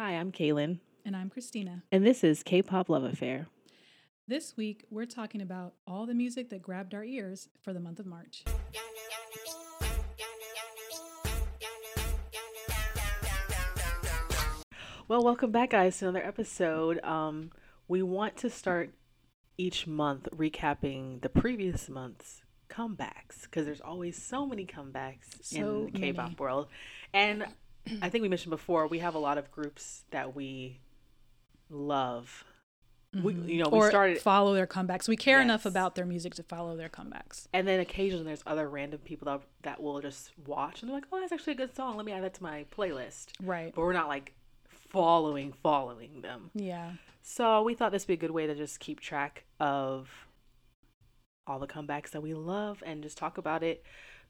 Hi, I'm Kaylin, And I'm Christina. and this is K-pop Love Affair. This week, we're talking about all the music that grabbed our ears for the month of March. Well, welcome back, guys, to another episode. Um, we want to start each month recapping the previous month's comebacks because there's always so many comebacks So in the K-pop many. world, and I think we mentioned before we have a lot of groups that we love. We, mm-hmm. you know, we or started follow their comebacks. We care enough about their music to follow their comebacks. And then occasionally there's other random people that, that will just watch and they're like, oh, that's actually a good song. Let me add that to my playlist. Right. But we're not like following, following them. Yeah. So we thought this would be a good way to just keep track of all the comebacks that we love and just talk about it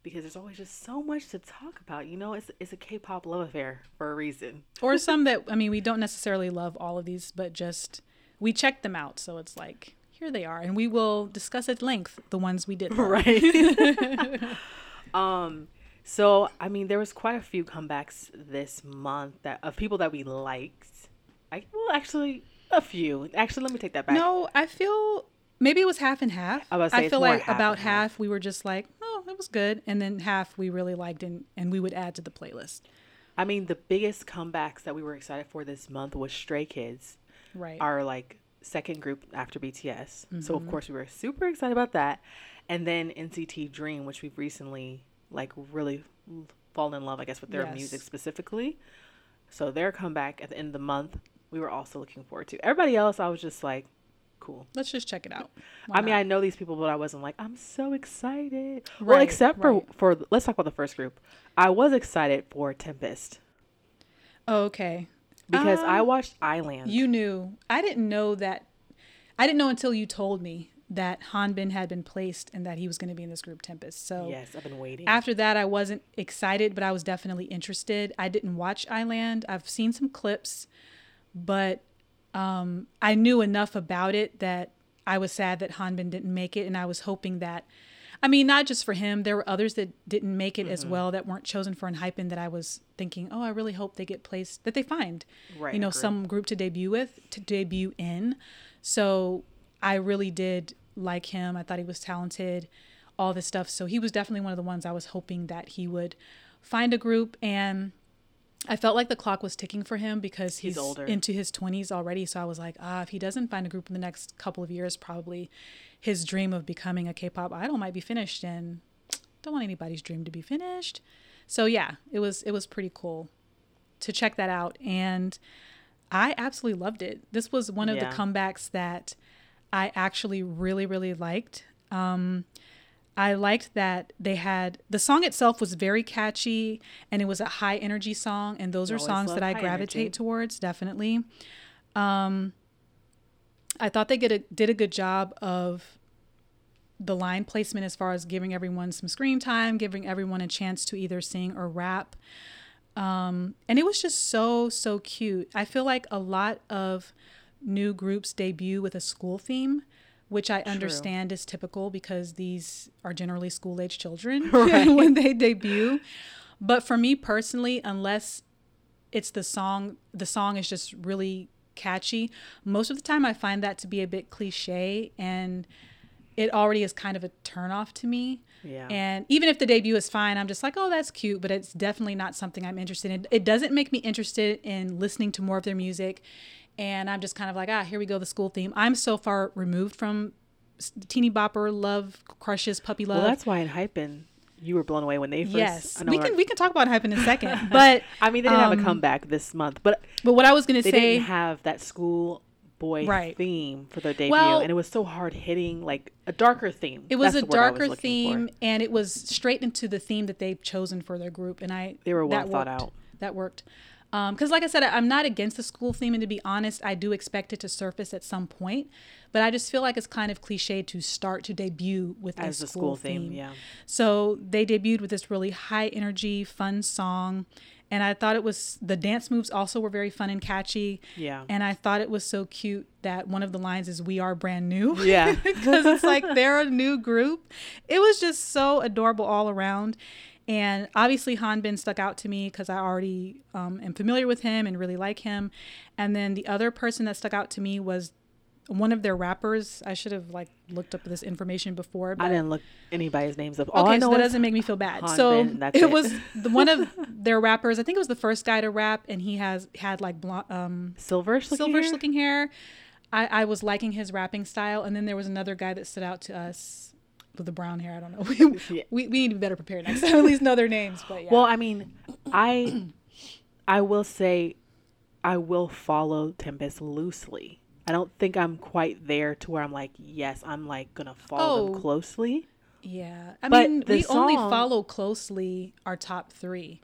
because there's always just so much to talk about. You know, it's, it's a K pop love affair for a reason. Or some that, I mean, we don't necessarily love all of these, but just we check them out. So it's like, here they are. And we will discuss at length the ones we did. right um so i mean there was quite a few comebacks this month that of people that we liked i well actually a few actually let me take that back No, I feel maybe it was half and half. I it's feel like half about half. half we were just like, oh, it was good, and then half we really liked and and we would add to the playlist. i mean the biggest comebacks that we were excited for this month was stray kids Right. our like second group after bts so Mm-hmm. of course we were super excited about that and then nct dream which we've recently like really fallen in love i guess with their Yes. music specifically so their comeback at the end of the month we were also looking forward to everybody else i was just like cool Let's just check it out. I mean, not? I know these people, but I wasn't like, I'm so excited. well, except for right. for let's talk about the first group. I was excited for Tempest Oh, okay. because I Um, watched I-LAND. You knew. I didn't know that. I didn't know until you told me that Hanbin had been placed and that he was going to be in this group Tempest. So yes, I've been waiting. after that, I wasn't excited, but I was definitely interested. I didn't watch I-LAND. I've seen some clips, but um, I knew enough about it that I was sad that Hanbin didn't make it, and I was hoping that. I mean, not just for him. There were others that didn't make it as well that weren't chosen for Hypen that I was thinking, oh, I really hope they get placed, that they find, Right, you know, some group to debut with, to debut in. So I really did like him. I thought he was talented, all this stuff. So he was definitely one of the ones I was hoping that he would find a group. And I felt like the clock was ticking for him because He's he's, older. into his 20s already. So I was like, ah, if he doesn't find a group in the next couple of years, probably his dream of becoming a K-pop idol might be finished. And don't want anybody's dream to be finished. So yeah, it was it was pretty cool to check that out and I absolutely loved it. This was one of Yeah. the comebacks that I actually really really liked. Um I liked that they had the song itself was very catchy and it was a high energy song and those are songs that I gravitate energy. towards definitely. Um I thought they did a, did a good job of the line placement as far as giving everyone some screen time, giving everyone a chance to either sing or rap. Um, and it was just so, so cute. I feel like a lot of new groups debut with a school theme, which I understand is typical because these are generally school age children when they debut. But for me personally, unless it's the song, the song is just really catchy. Most of the time, I find that to be a bit cliche and it already is kind of a turnoff to me. Yeah. And even if the debut is fine, I'm just like, oh, that's cute, but it's definitely not something I'm interested in. It doesn't make me interested in listening to more of their music. And I'm just kind of like, ah, here we go, the school theme. I'm so far removed from teeny bopper love, crushes, puppy love. well, that's why Enhypen you were blown away when they first. yes, we can we can talk about hype in a second, but I mean, they didn't have a um, comeback this month, but but what I was gonna they say, didn't have that school boy Right. theme for their debut, Well- and it was so hard hitting, like a darker theme. It was That's a I was darker for. theme, and it was straight into the theme that they've chosen for their group, and I They were well thought worked. out. That worked, Um, because like I said, I'm not against the school theme, and to be honest, I do expect it to surface at some point, but I just feel like it's kind of cliche to start to debut with As a the school, school theme, theme. yeah. So they debuted with this really high energy, fun song. And I thought it was the dance moves also were very fun and catchy. Yeah. And I thought it was so cute that one of the lines is "We are brand new." Yeah. because it's like they're a new group. It was just so adorable all around. And obviously, Hanbin stuck out to me because I already um, am familiar with him and really like him. And then the other person that stuck out to me was one of their rappers. I should have like looked up this information before. But... I didn't look anybody's names up. All Okay, so that doesn't make me feel bad. Han so that's it, it. was the, one of their rappers. I think it was the first guy to rap, and he has had like blonde, um, silverish looking silverish hair? looking hair. I, I was liking his rapping style, and then there was another guy that stood out to us with the brown hair. I don't know. We, we, we need to be better prepared next time. At least know their names. But yeah. Well, I mean, I I will say I will follow Tempest loosely. I don't think I'm quite there to where I'm like, yes, I'm like gonna follow Oh. them closely. yeah. I but mean, we only follow closely our top three.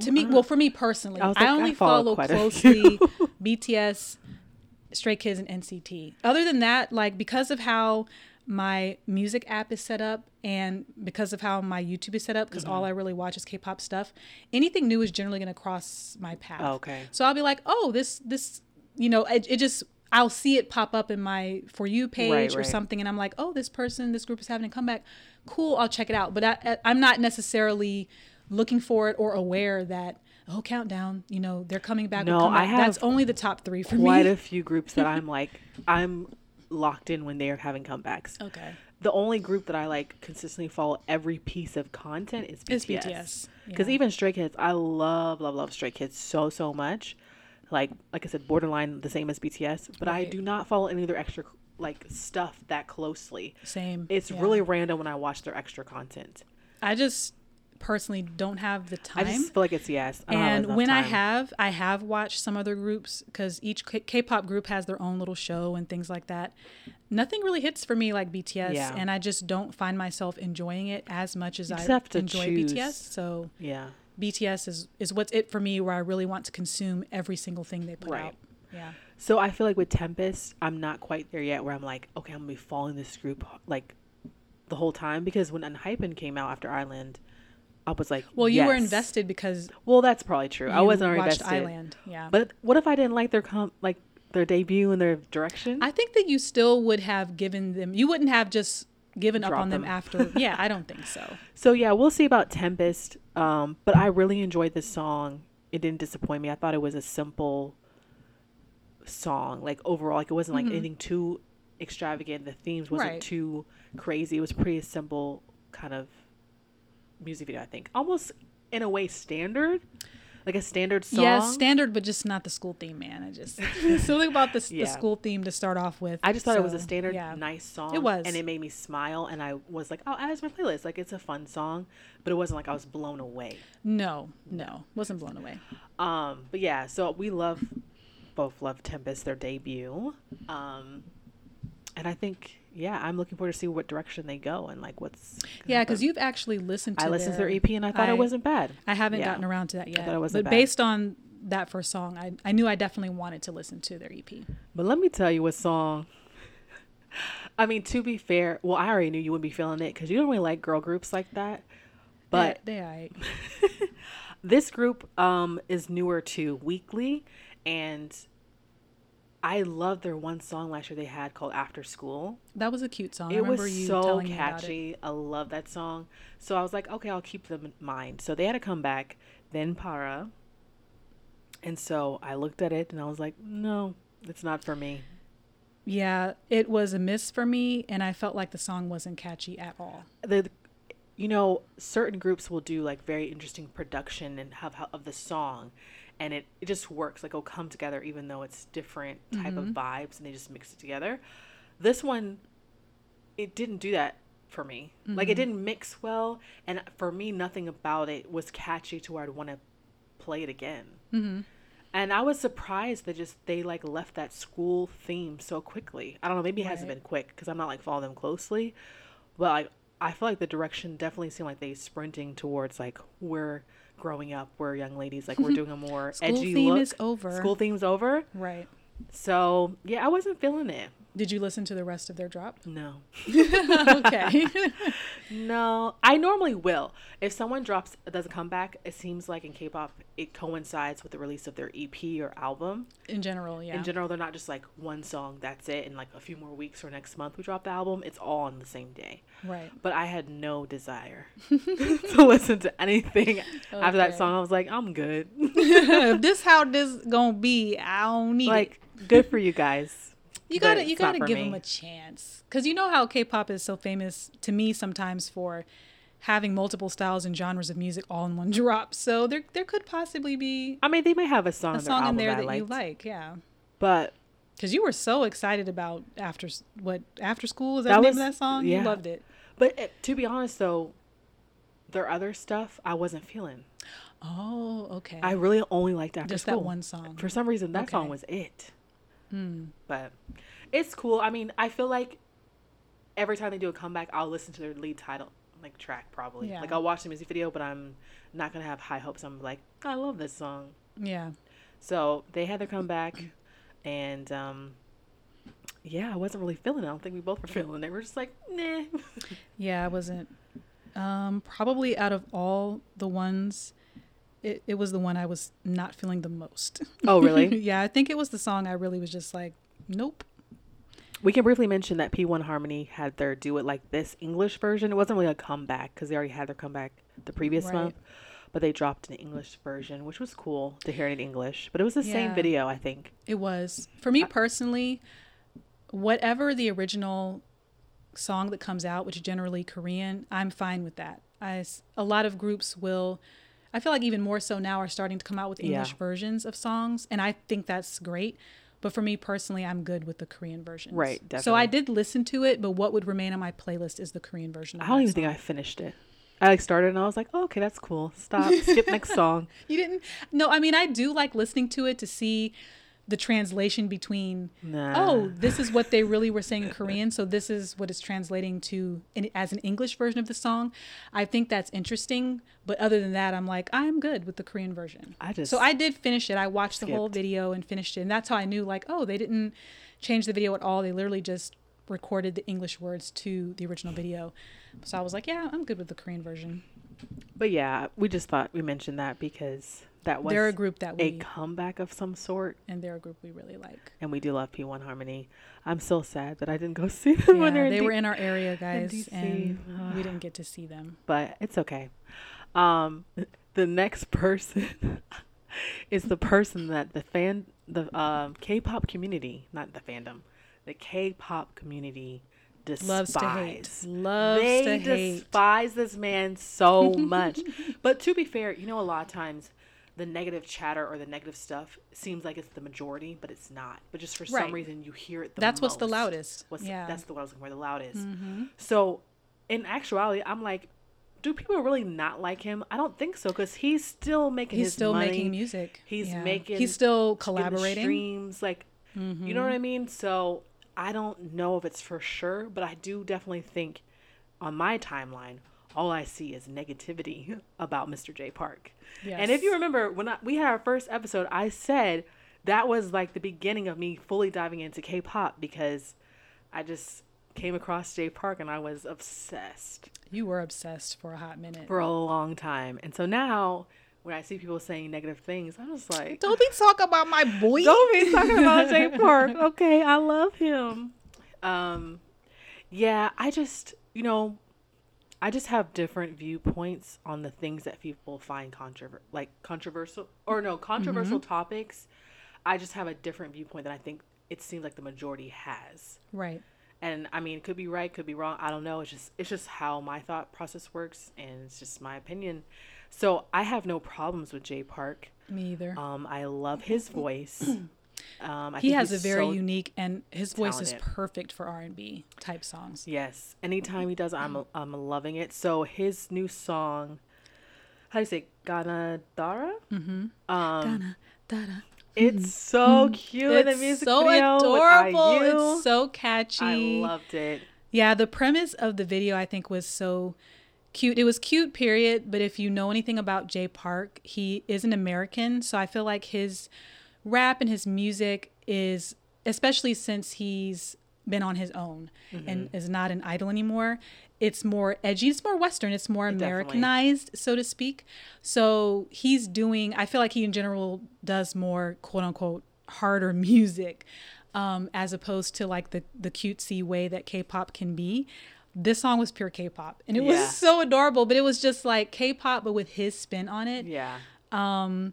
To me, well, for me personally, I I, like, I only follow follow closely BTS, Stray Kids, and NCT. Other than that, like because of how my music app is set up and because of how my YouTube is set up, because Mm-hmm. all I really watch is K-pop stuff, anything new is generally going to cross my path. Oh, okay. So I'll be like, oh, this this, you know, it, it just I'll see it pop up in my for you page Right, or right. something, and I'm like, oh, this person, this group is having a comeback. Cool, I'll check it out. But I, I'm not necessarily looking for it or aware that oh, countdown, you know, they're coming back. No, I have That's only the top three for Quite me. Quite a few groups that I'm like, I'm locked in when they are having comebacks. okay, The only group that I like consistently follow every piece of content is it's BTS. BTS. Because Yeah. even Stray Kids, I love, love, love Stray Kids so, so much. Like, like I said, borderline the same as BTS, but I do not follow any of their extra like stuff that closely. same. It's yeah. really random when I watch their extra content. I just personally don't have the time. I just feel like it's yes. And when I have, I have watched some other groups because each K- K-pop group has their own little show and things like that. Nothing really hits for me like BTS, Yeah. and I just don't find myself enjoying it as much as I just have to enjoy choose. BTS. So yeah, BTS is is what's it for me, where I really want to consume every single thing they put Right. out. Yeah, So I feel like with Tempest, I'm not quite there yet where I'm like, okay, I'm gonna be following this group like the whole time because when Enhypen came out after I-LAND, I was like, well, you were invested because Well, that's probably true. I wasn't already watched invested. I-LAND. Yeah, But what if I didn't like their com like their debut and their direction? I think that you still would have given them. You wouldn't have just given up on them, them. after. yeah, I don't think so. so yeah, we'll see about Tempest. Um, but I really enjoyed this song. It didn't disappoint me. I thought it was a simple song. Like overall, like it wasn't like anything too extravagant. The themes wasn't Mm-hmm. Right. too crazy. It was pretty simple kind of music video. I think almost in a way standard, like a standard song. Yeah, standard, but just not the school theme, man. I just something about the, the school theme to start off with. I just thought it was a standard, yeah. nice song. It was. and it made me smile. And I was like, "Oh, add it to my playlist." Like it's a fun song, but it wasn't like I was blown away. No, no, wasn't blown away. Um, but yeah, so we love both love Tempest their debut. Um, and I think yeah, I'm looking forward to see what direction they go and like what's Yeah, because you've actually listened to. I listened to their their EP and I thought I- it wasn't bad. I haven't Yeah. gotten around to that yet. I thought it wasn't but bad. based on that first song, I, I knew I definitely wanted to listen to their EP. But let me tell you what song. I mean, to be fair, well, I already knew you wouldn't be feeling it because you don't really like girl groups like that. But they, they this group um is newer to Weekly, and I love their one song last year they had called After School. that was a cute song. It remember was you so telling me about it. catchy. I love that song. So I was like, okay, I'll keep them in mind. So they had a comeback, Ven Para. And so I looked at it and I was like, no, it's not for me. Yeah, it was a miss for me, and I felt like the song wasn't catchy at all. the you know certain groups will do like very interesting production and have of the song and it, it just works like it'll come together even though it's different type of vibes and they just mix it together. This one it didn't do that for me. Like it didn't mix well and for me nothing about it was catchy to where i'd want to play it again. Mm-hmm. and i was surprised that just they like left that school theme so quickly. I don't know maybe it hasn't been quick because i'm not like following them closely but like I feel like the direction definitely seemed like they sprinting towards like we're growing up, we're young ladies, like we're doing a more School edgy theme look. is over. School theme's over. Right. So yeah, I wasn't feeling it. Did you listen to the rest of their drop? No. okay. No, I normally will. If someone drops does a comeback, it seems like in K-pop it coincides with the release of their EP or album. In general, yeah. In general, they're not just like one song, that's it, and like a few more weeks or next month we drop the album. It's all on the same day. right. But I had no desire to listen to anything after that song. I was like, I'm good. if this how this gonna be, I don't need it. like, good for you guys. You gotta you gotta give me. them a chance because you know how K-pop is so famous to me sometimes for having multiple styles and genres of music all in one drop. So there there could possibly be I mean, they may have a song, a song in there that, that you like, yeah. but Because you were so excited about after what after school is that, That the name was- of that song? yeah. You loved it. but uh, to be honest though, their other stuff I wasn't feeling. Oh, okay. I really only liked after School. Just school. that one song. For some reason, that song was it. Hmm. But it's cool. I mean, I feel like every time they do a comeback, I'll listen to their lead title like track probably. Yeah. Like I'll watch the music video, but I'm not gonna have high hopes. I'm like, I love this song. Yeah. So they had their comeback, and um, yeah, I wasn't really feeling. it. I don't think we both were feeling it. We're just like, nah. Yeah, I wasn't. Um, probably out of all the ones, it, it was the one I was not feeling the most. Oh, really? yeah, I think it was the song I really was just like, nope. we can briefly mention that P1 Harmony had their "Do It Like This" English version. It wasn't really a comeback because they already had their comeback the previous Right. month, but they dropped an English version, which was cool to hear it in English. But it was the same video, I think. It was. For me personally, whatever the original song that comes out, which is generally Korean, I'm fine with that. I a lot of groups will, I feel like even more so now, are starting to come out with Yeah. English versions of songs. And I think that's great. But for me personally, I'm good with the Korean versions. Right, So I did listen to it, but what would remain on my playlist is the Korean version. Of I don't even think. I finished it. I like started and I was like, oh, okay, that's cool. Stop, skip next song. You didn't? No, I mean, I do like listening to it to see the translation between Nah. oh, this is what they really were saying in Korean, so this is what it's translating to in, as an English version of the song. I think that's interesting, but other than that, I'm like, I'm good with the Korean version. I just So I did finish it. I watched the whole video and finished it, and that's how I knew like, oh, they didn't change the video at all. They literally just recorded the English words to the original video. So I was like, yeah, I'm good with the Korean version. But yeah, we just thought we mentioned that because that was they're a group that we, a comeback of some sort, and they're a group we really like. and we do love P1 Harmony. I'm so sad that I didn't go see them when they're they in were in our area, guys, and we didn't get to see them. but it's okay. Um, the next person is the person that the fan, the um, K-pop community, not the fandom, the K-pop community despise. Loves to hate. Loves they to hate. despise this man so much. but to be fair, you know, a lot of times the negative chatter or the negative stuff seems like it's the majority, but it's not. But just for Right. some reason, you hear it. The That's what's the loudest. What's yeah. that's the what I was looking for, the loudest. Mm-hmm. So, in actuality, I'm like, do people really not like him? I don't think so because he's still making music. He's still money. making music. He's Yeah. making- He's still collaborating. streams, like Mhm. you know what I mean. So I don't know if it's for sure, but I do definitely think on my timeline, all I see is negativity about Mr. Jay Park. And if you remember when I, we had our first episode, I said that was like the beginning of me fully diving into K-pop because I just came across Jay Park and I was obsessed you were obsessed for a hot minute. for a long time. And so now when I see people saying negative things, I'm just like, Don't be talking about my boy. don't be talking about J Park. Okay, I love him. Um, yeah, I just, you know, I just have different viewpoints on the things that people find controver- like controversial or no controversial topics. I just have a different viewpoint that I think it seems like the majority has. Right. And I mean, it could be right, could be wrong. I don't know. It's just it's just how my thought process works, and it's just my opinion. So I have no problems with Jay Park. Me either. Um, I love his voice. Um, I he has a very so- unique and his voice is perfect for R&B type songs. Yes, anytime he does, I'm I'm loving it. So his new song, how do you say, Ganadara? Mm-hmm. Um, it's so cute the music so video. adorable. It's so catchy. I loved it. Yeah, the premise of the video I think was so cute. It was cute, period. But if you know anything about Jay Park, he is an American. So I feel like his rap and his music is, especially since he's been on his own Mm-hmm. and is not an idol anymore. It's more edgy, it's more Western, it's more Definitely. Americanized, so to speak. So he's doing, I feel like he in general does more quote unquote harder music um, as opposed to like the, the cutesy way that K pop can be. This song was pure K pop and it Yeah. was so adorable, but it was just like K pop, but with his spin on it. Yeah. Um,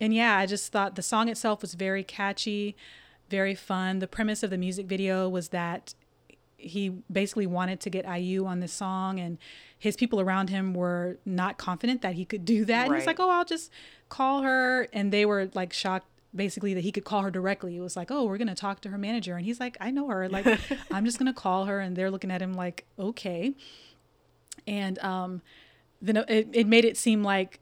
and yeah, I just thought the song itself was very catchy, very fun. The premise of the music video was that he basically wanted to get IU on this song, and his people around him were not confident that he could do that. And he's like, "Oh, I'll just call her," and they were like shocked. Basically, that he could call her directly. It was like, oh, we're gonna talk to her manager, and he's like, I know her. Like, I'm just gonna call her, and they're looking at him like, okay. And um, then it, it made it seem like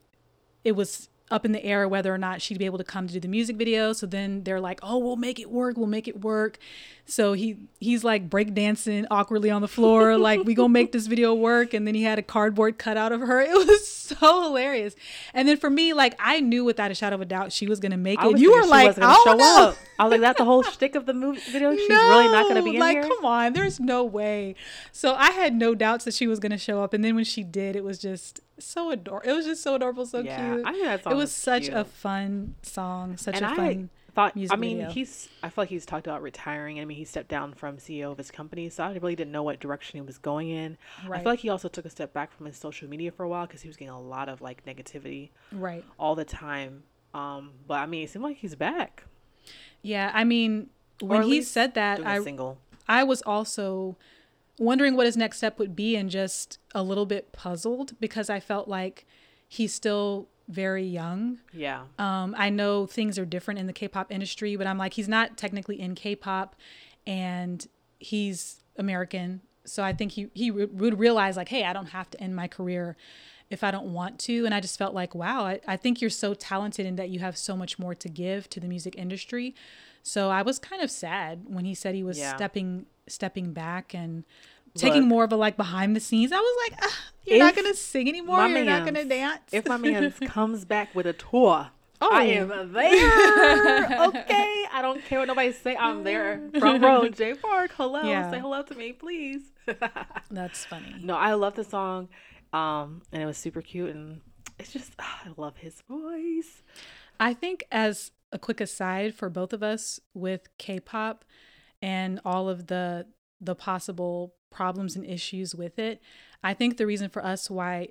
it was up in the air whether or not she'd be able to come to do the music video. So then they're like, "Oh, we'll make it work. We'll make it work." So he he's like breakdancing awkwardly on the floor, like we gonna make this video work. And then he had a cardboard cutout of her. It was so hilarious. And then for me, like I knew without a shadow of a doubt she was gonna make it. You were like, "Oh show no." up. I was like, that's the whole shtick of the movie video. She's really not gonna be in like, here. come on, there's no way. So I had no doubts that she was gonna show up, and then when she did, it was just so adorable. It was just so adorable, so Yeah, cute. I think that it was was such a fun song, such and a I fun. thought, music I mean, video. he's. I feel like he's talked about retiring. I mean, he stepped down from CEO of his company, so I really didn't know what direction he was going in. I feel like he also took a step back from his social media for a while because he was getting a lot of like negativity Right. all the time. Um, but I mean, it seemed like he's back. Yeah. I mean, when he said that, I single. I was also wondering what his next step would be and just a little bit puzzled because I felt like he's still very young. Yeah. Um, I know things are different in the K-pop industry, but I'm like, he's not technically in K-pop, and he's American, so I think he he re- would realize like, hey, I don't have to end my career if I don't want to. And I just felt like, wow, I, I think you're so talented and that you have so much more to give to the music industry. So I was kind of sad when he said he was Yeah. stepping stepping back and taking Look. more of a like behind the scenes. I was like, ah, you're not gonna sing anymore. You're not gonna dance. If my man comes back with a tour, Oh. I am there. okay, I don't care what nobody say. I'm there, front row, Jay Park. Hello, Yeah. say hello to me, please. That's funny. no, I love the song, um, and it was super cute, and it's just ah, I love his voice. I think as a quick aside for both of us with K-pop and all of the the possible problems and issues with it, I think the reason for us why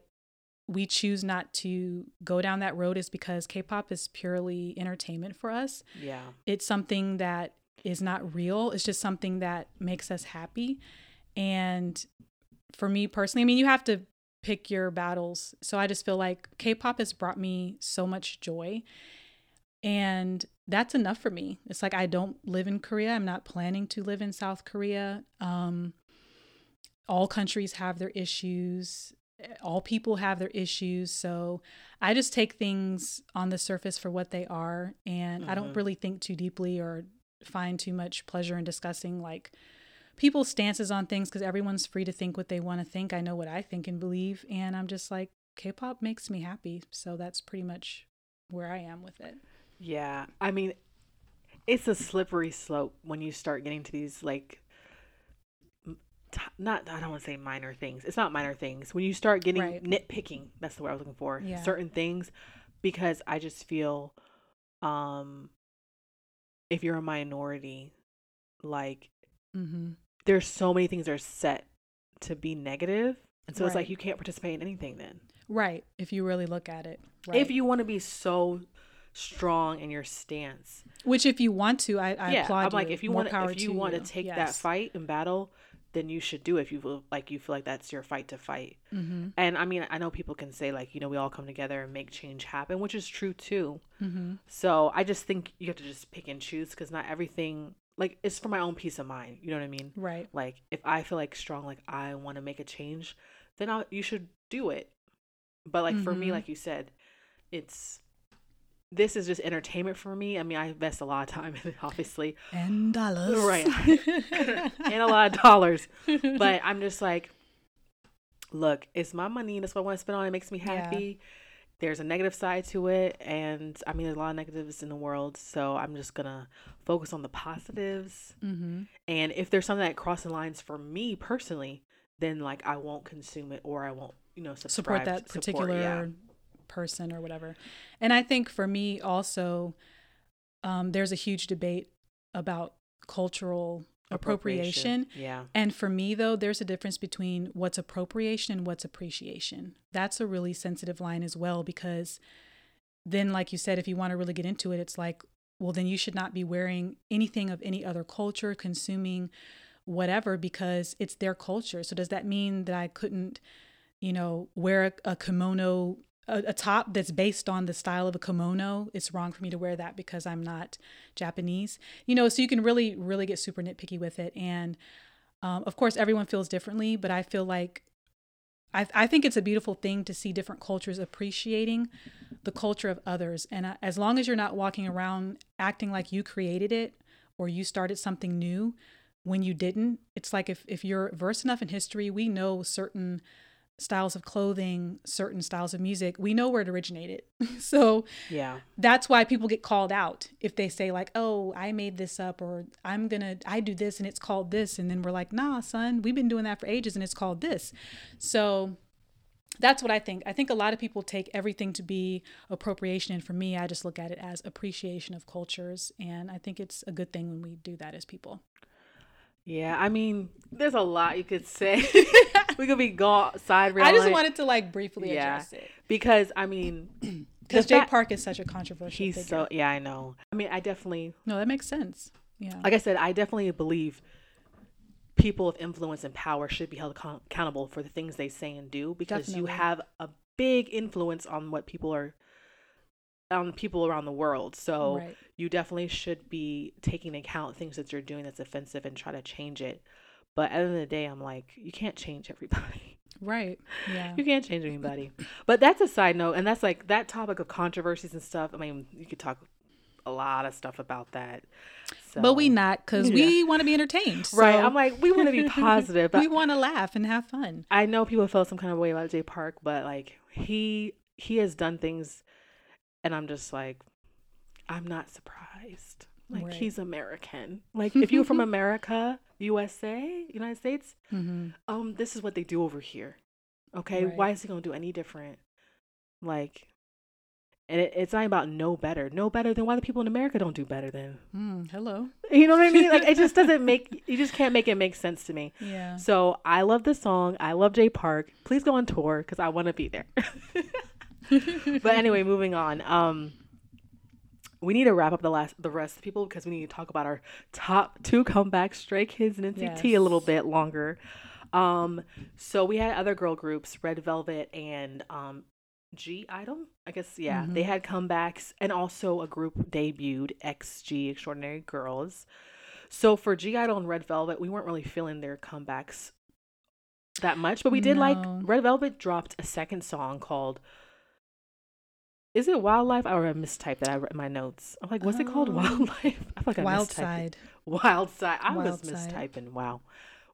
we choose not to go down that road is because K-pop is purely entertainment for us. Yeah, It's something that is not real. It's just something that makes us happy. And for me personally, I mean, you have to pick your battles. So I just feel like K-pop has brought me so much joy. And that's enough for me. It's like I don't live in Korea. I'm not planning to live in South Korea. Um, all countries have their issues. All people have their issues. So I just take things on the surface for what they are. And I don't Mhm. really think too deeply or find too much pleasure in discussing like people's stances on things because everyone's free to think what they want to think. I know what I think and believe. And I'm just like, K pop makes me happy. So that's pretty much where I am with it. Yeah. I mean, it's a slippery slope when you start getting to these like. t- Not, I don't want to say minor things. It's not minor things. When you start getting Right. nitpicking, that's the word I was looking for. Yeah. Certain things, because I just feel, um, if you're a minority, like Mm-hmm. there's so many things that are set to be negative and so it's like you can't participate in anything then Right. If you really look at it. Right. if you want to be so strong in your stance Which, if you want to, I, I yeah applaud i'm like you. if you More want to if you to want to take that fight and battle then you should do it if you feel like you feel like that's your fight to fight Mm-hmm. and i mean i know people can say like you know we all come together and make change happen which is true too Mm-hmm. so i just think you have to just pick and choose because not everything like it's for my own peace of mind you know what i mean Right. like if i feel like strong like i want to make a change then I'll, you should do it but like for me Mhm. like you said it's this is just entertainment for me i mean i invest a lot of time in it obviously And dollars. Right. and a lot of dollars but i'm just like look it's my money that's what i want to spend on it makes me Yeah. happy there's a negative side to it and i mean there's a lot of negatives in the world so i'm just gonna focus on the positives Mm-hmm. and if there's something that crosses lines for me personally then like i won't consume it or i won't you know support that support- particular yeah. Person or whatever. And I think for me also, um, there's a huge debate about cultural appropriation. yeah And for me, though, there's a difference between what's appropriation and what's appreciation. That's a really sensitive line as well, because then, like you said, if you want to really get into it, it's like, well, then you should not be wearing anything of any other culture, consuming whatever, because it's their culture. So does that mean that I couldn't, you know, wear a, a kimono? A, a top that's based on the style of a kimono, it's wrong for me to wear that because I'm not Japanese. You know, so you can really, really get super nitpicky with it. And um, of course, everyone feels differently, but I feel like I, I think it's a beautiful thing to see different cultures appreciating the culture of others. And uh, as long as you're not walking around acting like you created it or you started something new when you didn't, it's like if, if you're versed enough in history, we know certain styles of clothing, certain styles of music, we know where it originated. so yeah. that's why people get called out if they say like oh i made this up or i'm gonna i do this and it's called this and then we're like nah son we've been doing that for ages and it's called this. So that's what i think. I think a lot of people take everything to be appropriation and for me i just look at it as appreciation of cultures and i think it's a good thing when we do that as people yeah i mean there's a lot you could say. we could be go side rail i just wanted to like briefly Yeah. address it. because i mean because fact- park is such a controversial he's figure. so yeah i know. I mean i definitely no that makes sense. Yeah. Like I said, I definitely believe people of influence and power should be held account- accountable for the things they say and do because you have a big influence on what people are on people around the world. So right you definitely should be taking account things that you're doing that's offensive and try to change it. But at the end of the day, I'm like, you can't change everybody. right yeah You can't change anybody. but that's a side note, and that's like that topic of controversies and stuff. I mean, you could talk a lot of stuff about that. But we not because we want to be entertained. Right. I'm like, we want to be positive. we want to laugh and have fun. I know people felt some kind of way about Jay Park, but like he he has done things and I'm just like I'm not surprised. Like Right. he's American. Like if you're from America, USA, United States, Mm-hmm. um, this is what they do over here. Okay, Right. why is he gonna do any different? Like, and it, it's not about no better, no better than why the people in America don't do better than. Mm, hello. You know what I mean? Like it just doesn't make you just can't make it make sense to me. Yeah. So I love the song. I love Jay Park. Please go on tour because I want to be there. but anyway, moving on. Um, we need to wrap up the last the rest of the people because we need to talk about our top two comebacks, Stray Kids and NCT, a little bit longer. Um, so we had other girl groups, Red Velvet and um, (G)I-DLE. I guess yeah, they Mhm. had comebacks, and also a group debuted, XG Extraordinary Girls. So for (G)I-DLE and Red Velvet, we weren't really feeling their comebacks that much, but we did like Red Velvet dropped a second song called Is it Wildlife? Or I mistyped that I read in my notes. I'm like, what's it called? Um, Wildlife? I feel like I Wild mistyped it. side. Wild Side. I was Wild Side. mistyping. Wow.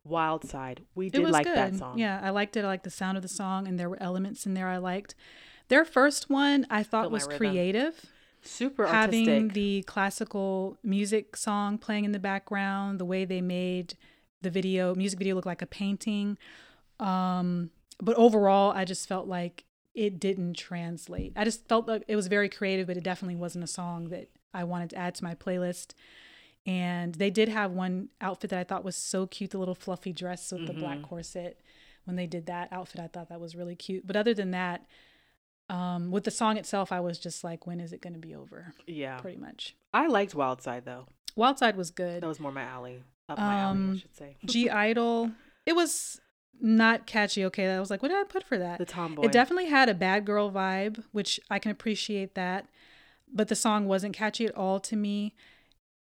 Wild Side. We did like good. that song. Yeah, I liked it. I liked the sound of the song, and there were elements in there I liked. Their first one I thought was rhythm. creative. Super having the classical music song playing in the background, the way they made the video, music video look like a painting. Um, but overall, I just felt like it didn't translate. I just felt like it was very creative, but it definitely wasn't a song that I wanted to add to my playlist. And they did have one outfit that I thought was so cute the little fluffy dress with the black Mhm. corset. When they did that outfit, I thought that was really cute. But other than that, um, with the song itself, I was just like, when is it going to be over? yeah. Pretty much. I liked Wild Side though. Wild Side was good. That was more my alley. Up my alley, I Um, should say. G Idol, it was not catchy. Okay, I was like, what did I put for that? the tomboy. It definitely had a bad girl vibe, which I can appreciate that. But the song wasn't catchy at all to me.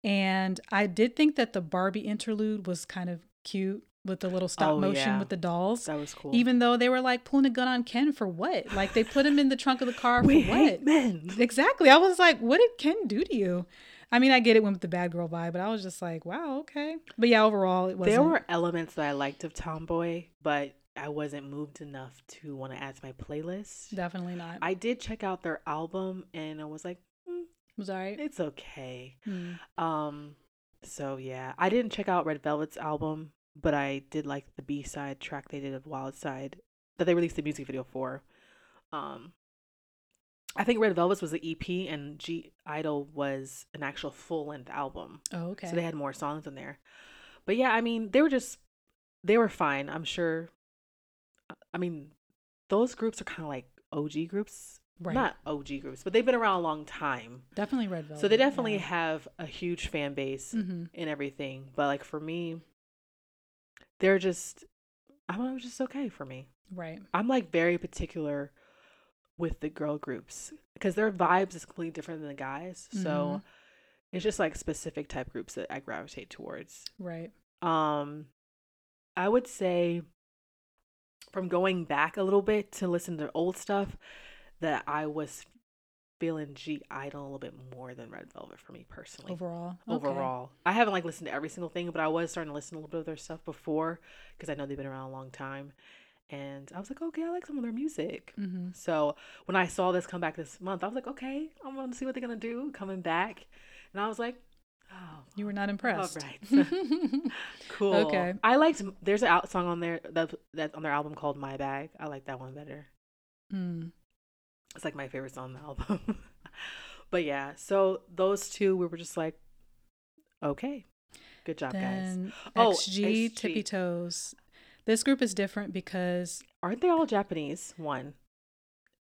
And I did think that the Barbie interlude was kind of cute with the little stop Oh, motion yeah. with the dolls. that was cool. Even though they were like pulling a gun on Ken for what? Like they put him in the trunk of the car for we what? men. Exactly. I was like, what did Ken do to you? I mean, I get it went with the bad girl vibe, but I was just like, wow, okay. But yeah, overall, it wasn't. There were elements that I liked of Tomboy, but I wasn't moved enough to want to add to my playlist. Definitely not. I did check out their album and I was like, mm, was all right. it's okay. Hmm. Um, so yeah, I didn't check out Red Velvet's album, but I did like the B side track they did of Wild Side that they released the music video for. Um, I think Red Velvet's was the EP and G Idol was an actual full length album. Oh, okay. So they had more songs in there. But yeah, I mean, they were just they were fine. I'm sure. I mean, those groups are kind of like OG groups, right. not OG groups, but they've been around a long time. definitely red velvet. So they definitely yeah. have a huge fan base hmm and everything. But like for me, they're just I don't know, just okay for me. Right. I'm like very particular with the girl groups because their vibes is completely different than the guys. Mm-hmm. So it's just like specific type groups that I gravitate towards. Right. Um I would say from going back a little bit to listen to old stuff that I was feeling (G)I-DLE a little bit more than Red Velvet for me personally Overall. Okay. overall. I haven't like listened to every single thing, but I was starting to listen to a little bit of their stuff before because I know they've been around a long time. And I was like, okay, I like some of their music. hmm So when I saw this come back this month, I was like, okay, I'm gonna see what they're gonna do coming back. And I was like, oh, You were not impressed. right, cool. Okay. I liked. There's out song on there that that's on their album called My Bag. I like that one better. Mm. It's like my favorite song on the album. but yeah, so those two, we were just like, okay, good job, guys. Then Oh, XG, XG. Tippy Toes. This group is different because aren't they all Japanese? One,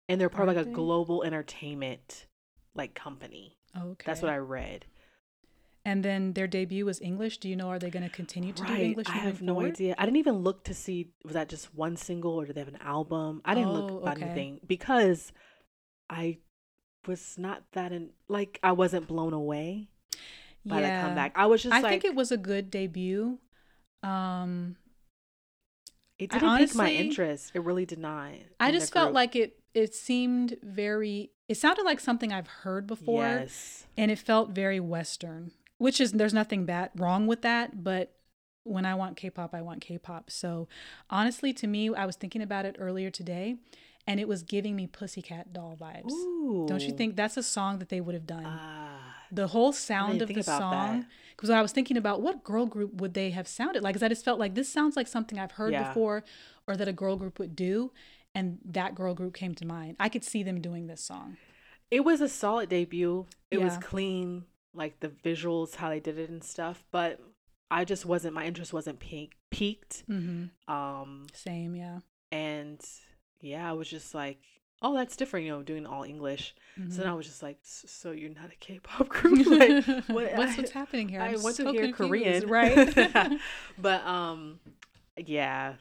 and they're part of like a they? global entertainment like company. okay. That's what I read. And then their debut was English. Do you know are they going to continue to do English? I have no forward? idea. I didn't even look to see was that just one single or did they have an album. I didn't Oh, look about okay. anything because I was not that in like I wasn't blown away by the comeback. I was just I like think it was a good debut. Um, it didn't pique my interest. It really did not. I just felt group. like it. It seemed very. It sounded like something I've heard before, Yes. and it felt very Western. Which is there's nothing bad wrong with that, but when I want K-pop, I want K-pop. So honestly, to me, I was thinking about it earlier today, and it was giving me Pussycat Doll vibes. Ooh. Don't you think that's a song that they would have done? Ah. the whole sound of the song that. Because I was thinking about what girl group would they have sounded like because I just felt like this sounds like something I've heard Yeah. before or that a girl group would do and that girl group came to mind. I could see them doing this song. It was a solid debut. It was clean, like the visuals, how they did it and stuff. But I just wasn't. My interest wasn't peak, peaked. Mm-hmm. Um, Same, yeah. and yeah, I was just like, oh, that's different. You know, doing all English. Mm-hmm. So then I was just like, so you're not a K-pop group? like, what- what's I- what's happening here? I I'm want so to hear Korean, right? but um, yeah,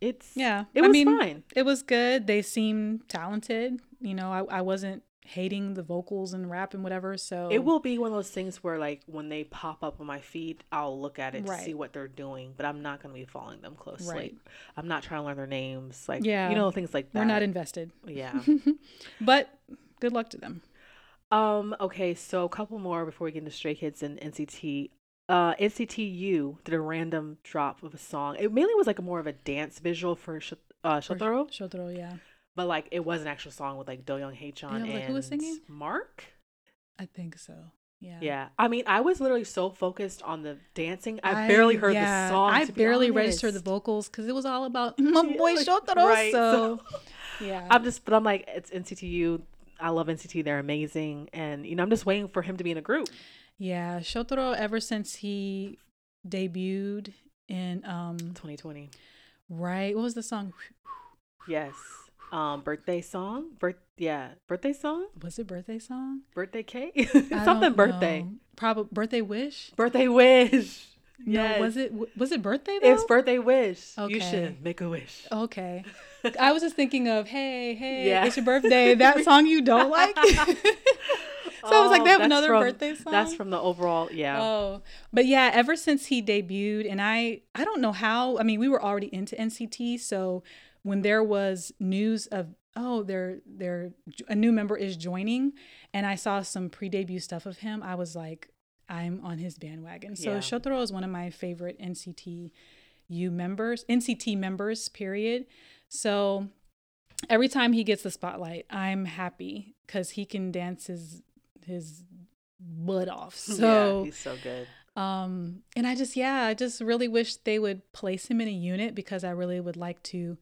it's yeah, It I was mean, fine. It was good. They seemed talented. You know, I, I wasn't hating the vocals and rap and whatever. So It will be one of those things where, like, when they pop up on my feed, I'll look at it to see what they're doing, but I'm not going to be following them closely. Right. I'm not trying to learn their names, like, Yeah. you know, things like that. We're not invested. yeah. but good luck to them. um. Okay. So a couple more before we get into Stray Kids and NCT. Uh, NCT U did a random drop of a song. It mainly was like a more of a dance visual for Sh- uh, For Shotaro, Shotaro, yeah. But like it was an actual song with like Doyoung Haechan Yeah, and like, who was singing? Mark. I think so. Yeah. Yeah, I mean, I was literally so focused on the dancing, I, barely heard yeah, the song. I barely registered the vocals because it was all about my Yeah, boy like, Shotaro. right, so, so- yeah. I'm just, but I'm like, it's NCT U. I love NCT. They're amazing, and you know, I'm just waiting for him to be in a group. yeah. Shotaro, ever since he debuted in, um, 2020. right, what was the song? Yes. Um, birthday song. Birth. Yeah, birthday song. Was it Birthday Song? Birthday cake. Something birthday. Probably Birthday Wish. Birthday wish. No, was it was it birthday though? It's birthday wish. You Okay. should make a wish. Okay. I was just thinking of, hey, hey, Yeah. it's your birthday. That song you don't like? so I was like, Oh, they have another from- birthday song. That's from the overall. Yeah. Oh, but yeah, ever since he debuted, and I, I don't know how. I mean, we were already into NCT, so when there was news of oh, they're they're a new member is joining, and I saw some pre-debut stuff of him, I was like, I'm on his bandwagon. So Yeah. Shotaro is one of my favorite NCT U members, NCT members, period. So every time he gets the spotlight, I'm happy because he can dance his his butt off. So yeah, he's so good. Um, and I just yeah, I just really wish they would place him in a unit because I really would like to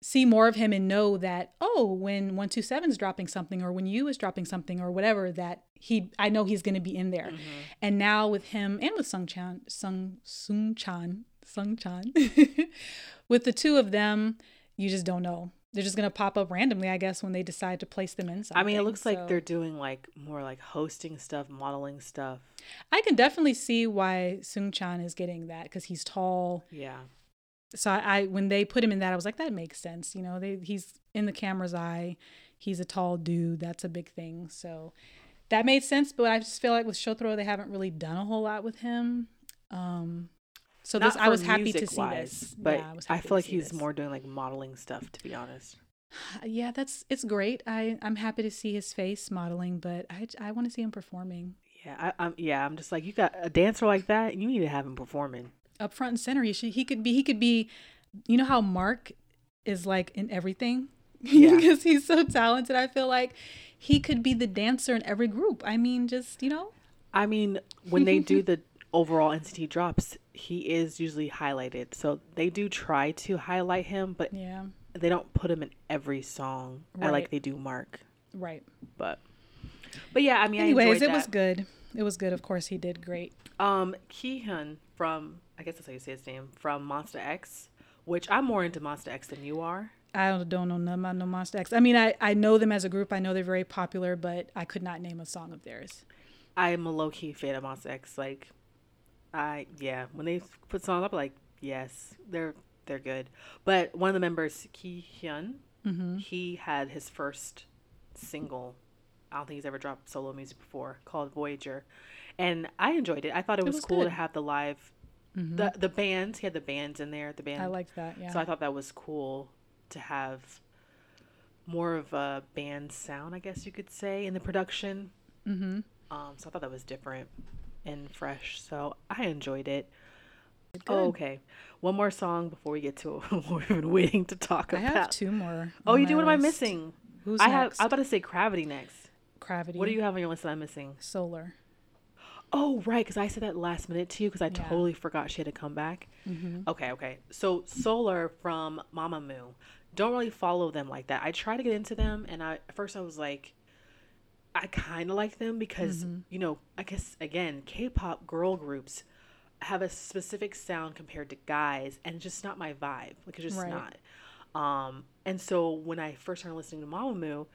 see more of him and know that oh when 127 is dropping something or when you is dropping something or whatever that he i know he's going to be in there Mm-hmm. and now with him and with sung chan sung sung chan sung chan with the two of them you just don't know they're just going to pop up randomly i guess when they decide to place them in something I mean, it looks like they're doing like more like hosting stuff, modeling stuff. i can definitely see why sung chan is getting that because he's tall Yeah. So I, I when they put him in that, I was like, that makes sense. You know, they he's in the camera's eye. He's a tall dude. That's a big thing. So that made sense. But I just feel like with Shotaro, they haven't really done a whole lot with him. Um, so this, I was happy to see music-wise, this. But yeah, I, was I feel like he's this. more doing like modeling stuff, to be honest. Yeah, that's it's great. I I'm happy to see his face modeling, but I I want to see him performing Yeah, I, I'm. Yeah, I'm just like you got a dancer like that. You need to have him performing. Up front and center. He should he could be he could be, you know how Mark is like in everything Yeah. because he's so talented. I feel like he could be the dancer in every group. I mean, just you know, I mean, when they do the overall NCT drops, he is usually highlighted. So they do try to highlight him, but yeah, they don't put him in every song I like they do Mark. right. But but yeah, I mean, Anyways, it was good. It was good. Of course, he did great. Um, Kihyun from I guess that's how you say his name from Monsta X, which I'm more into Monsta X than you are. I don't, don't know nothing about no Monsta X. I mean, I, I know them as a group. I know they're very popular, but I could not name a song of theirs. I am a low key fan of Monsta X. Like, I yeah, when they put songs up, like yes, they're they're good. But one of the members, Ki Hyun, Mm-hmm. he had his first single. I don't think he's ever dropped solo music before, called Voyager, and I enjoyed it. I thought it was, was cool to have the live, Mhm. the the bands. He had the bands in there. The band. I liked that. Yeah. So I thought that was cool to have more of a band sound, I guess you could say, in the production. mm-hmm. Um, so I thought that was different and fresh. So I enjoyed it. Good. Oh, okay. One more song before we get to what we've been waiting to talk I about. have two more. oh, you do? What am I missing? Who's I have. I was about to say Gravity next. Gravity. What do you have on your list that I'm missing? Solar. Oh, right, because I said that last minute to you because I Yeah. totally forgot she had to come back. Mm-hmm. Okay, okay. So Solar from Mama Mamamoo. Don't really follow them like that. I try to get into them, and I at first I was like, I kind of like them because Mm-hmm. you know, I guess again, K-pop girl groups have a specific sound compared to guys, and it's just not my vibe. Like it's just Right. not. Um, and so when I first started listening to Mama Mamamoo,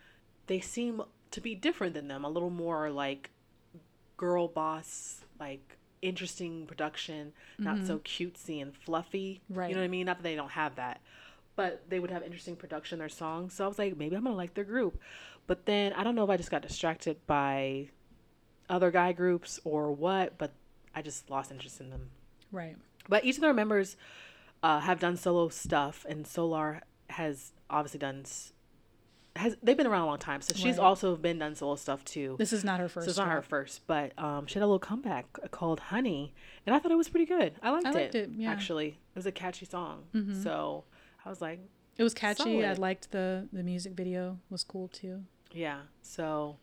they seem to be different than them. A little more like girl boss, like interesting production, not so cutesy and fluffy. Mm-hmm. Right. You know what I mean? Not that they don't have that, but they would have interesting production in their songs. So I was like, maybe I'm gonna like their group. But then I don't know if I just got distracted by other guy groups or what, but I just lost interest in them. Right. But each of their members uh, have done solo stuff, and Solar has obviously done. Has they've been around a long time, so she's Right. also been done solo stuff too. This is not her first. so it's not her first, but um, she had a little comeback called "Honey," and I thought it was pretty good. I liked, I liked it. it, yeah. Actually, it was a catchy song. Mhm. So I was like, It was catchy. I liked the the music video. Was cool too. yeah. So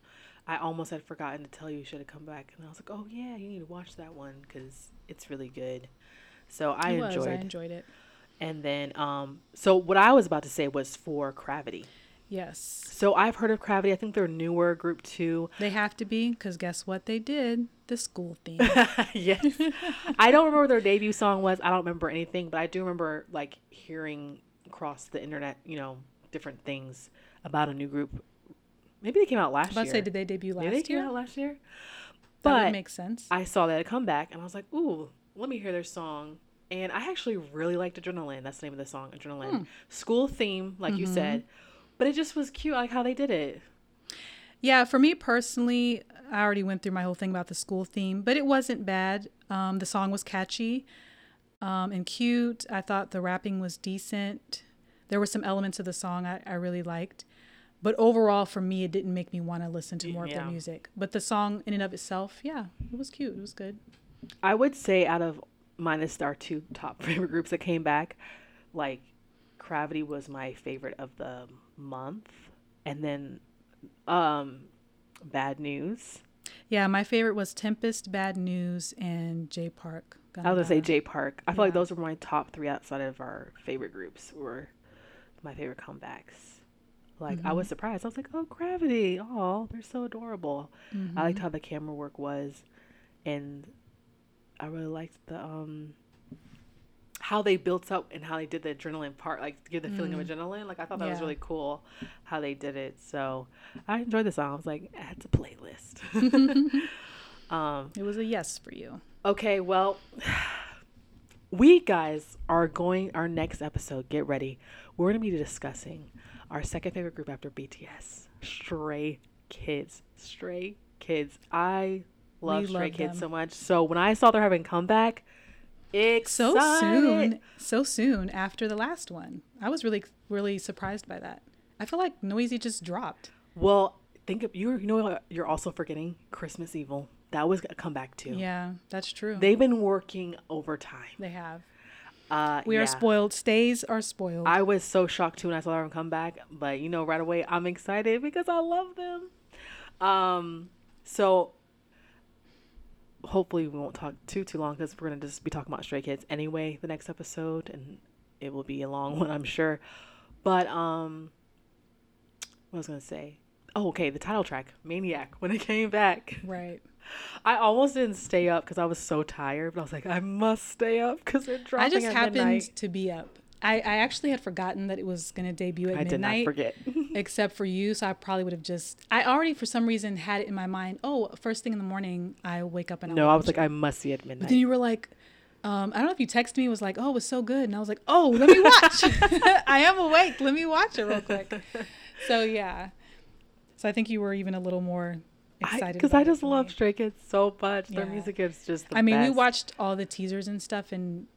I almost had forgotten to tell you you should have come back, and I was like, oh yeah, you need to watch that one because it's really good. So I it was. enjoyed. I enjoyed it. And then, um, so what I was about to say was for Gravity. Yes. So I've heard of Gravity. I think they're newer group too. They have to be because guess what they did? The school theme. yes. I don't remember what their debut song was. I don't remember anything, but I do remember like hearing across the internet, you know, different things about a new group. Maybe they came out last I was about to year. say, did they debut last they come year? out last year? that But would make sense. I saw that come back and I was like, ooh, let me hear their song. And I actually really liked Adrenaline. That's the name of the song, Adrenaline. Hmm. School theme, like Mm-hmm. you said. But it just was cute, like how they did it. Yeah, for me personally, I already went through my whole thing about the school theme, but it wasn't bad. Um, the song was catchy um, and cute. I thought the rapping was decent. There were some elements of the song I, I really liked. But overall, for me, it didn't make me want to listen to more of their music. But the song in and of itself, yeah, it was cute. It was good. I would say out of minus our two top favorite groups that came back, like Gravity was my favorite of the month, and then um, Bad News. Yeah, my favorite was Tempest, Bad News, and Jay Park. I was gonna say Jay Park. I feel like those were my top three outside of our favorite groups. Were my favorite comebacks. Like I was surprised. I was like, "Oh, Gravity! Oh, they're so adorable." I liked how the camera work was, and I really liked the um how they built up and how they did the adrenaline part, like give the feeling of adrenaline. Like I thought that was really cool how they did it. So I enjoyed the song. I was like, add to playlist. um, It was a yes for you. okay, well, we guys are going our next episode. Get ready. We're gonna be discussing our second favorite group after BTS, Stray Kids. Stray Kids. I love We Stray love Kids them. so much. So when I saw they're having comeback, So soon, so soon after the last one. I was really, really surprised by that. I feel like NOEASY just dropped. Well, think of you. You know you're also forgetting Christmas EveL. That was a comeback too. Yeah, that's true. They've been working overtime. They have. Uh, We yeah. are spoiled. Stays are spoiled. I was so shocked too when I saw them come back, but you know, right away I'm excited because I love them. Um, so hopefully we won't talk too too long because we're gonna just be talking about Stray Kids anyway the next episode, and it will be a long one I'm sure. But um, what was I gonna say? Oh, okay, the title track "Maniac" when it came back. right. I almost didn't stay up because I was so tired, but I was like, I must stay up because they're dropping I just happened midnight. to be up. I, I actually had forgotten that it was going to debut at midnight. I did not forget. except for you. So I probably would have just. I already, for some reason, had it in my mind. Oh, first thing in the morning, I wake up and No, I'll No, I was like, it. I must see it at But midnight. then you were like, um, I don't know if you texted me. It was like, oh, it was so good, and I was like, oh, let me watch. I am awake. Let me watch it real quick. So yeah. So I think you were even a little more excited Because I, it just love. Stray Kids so much. Their music is just the I mean, we watched all the teasers and stuff, and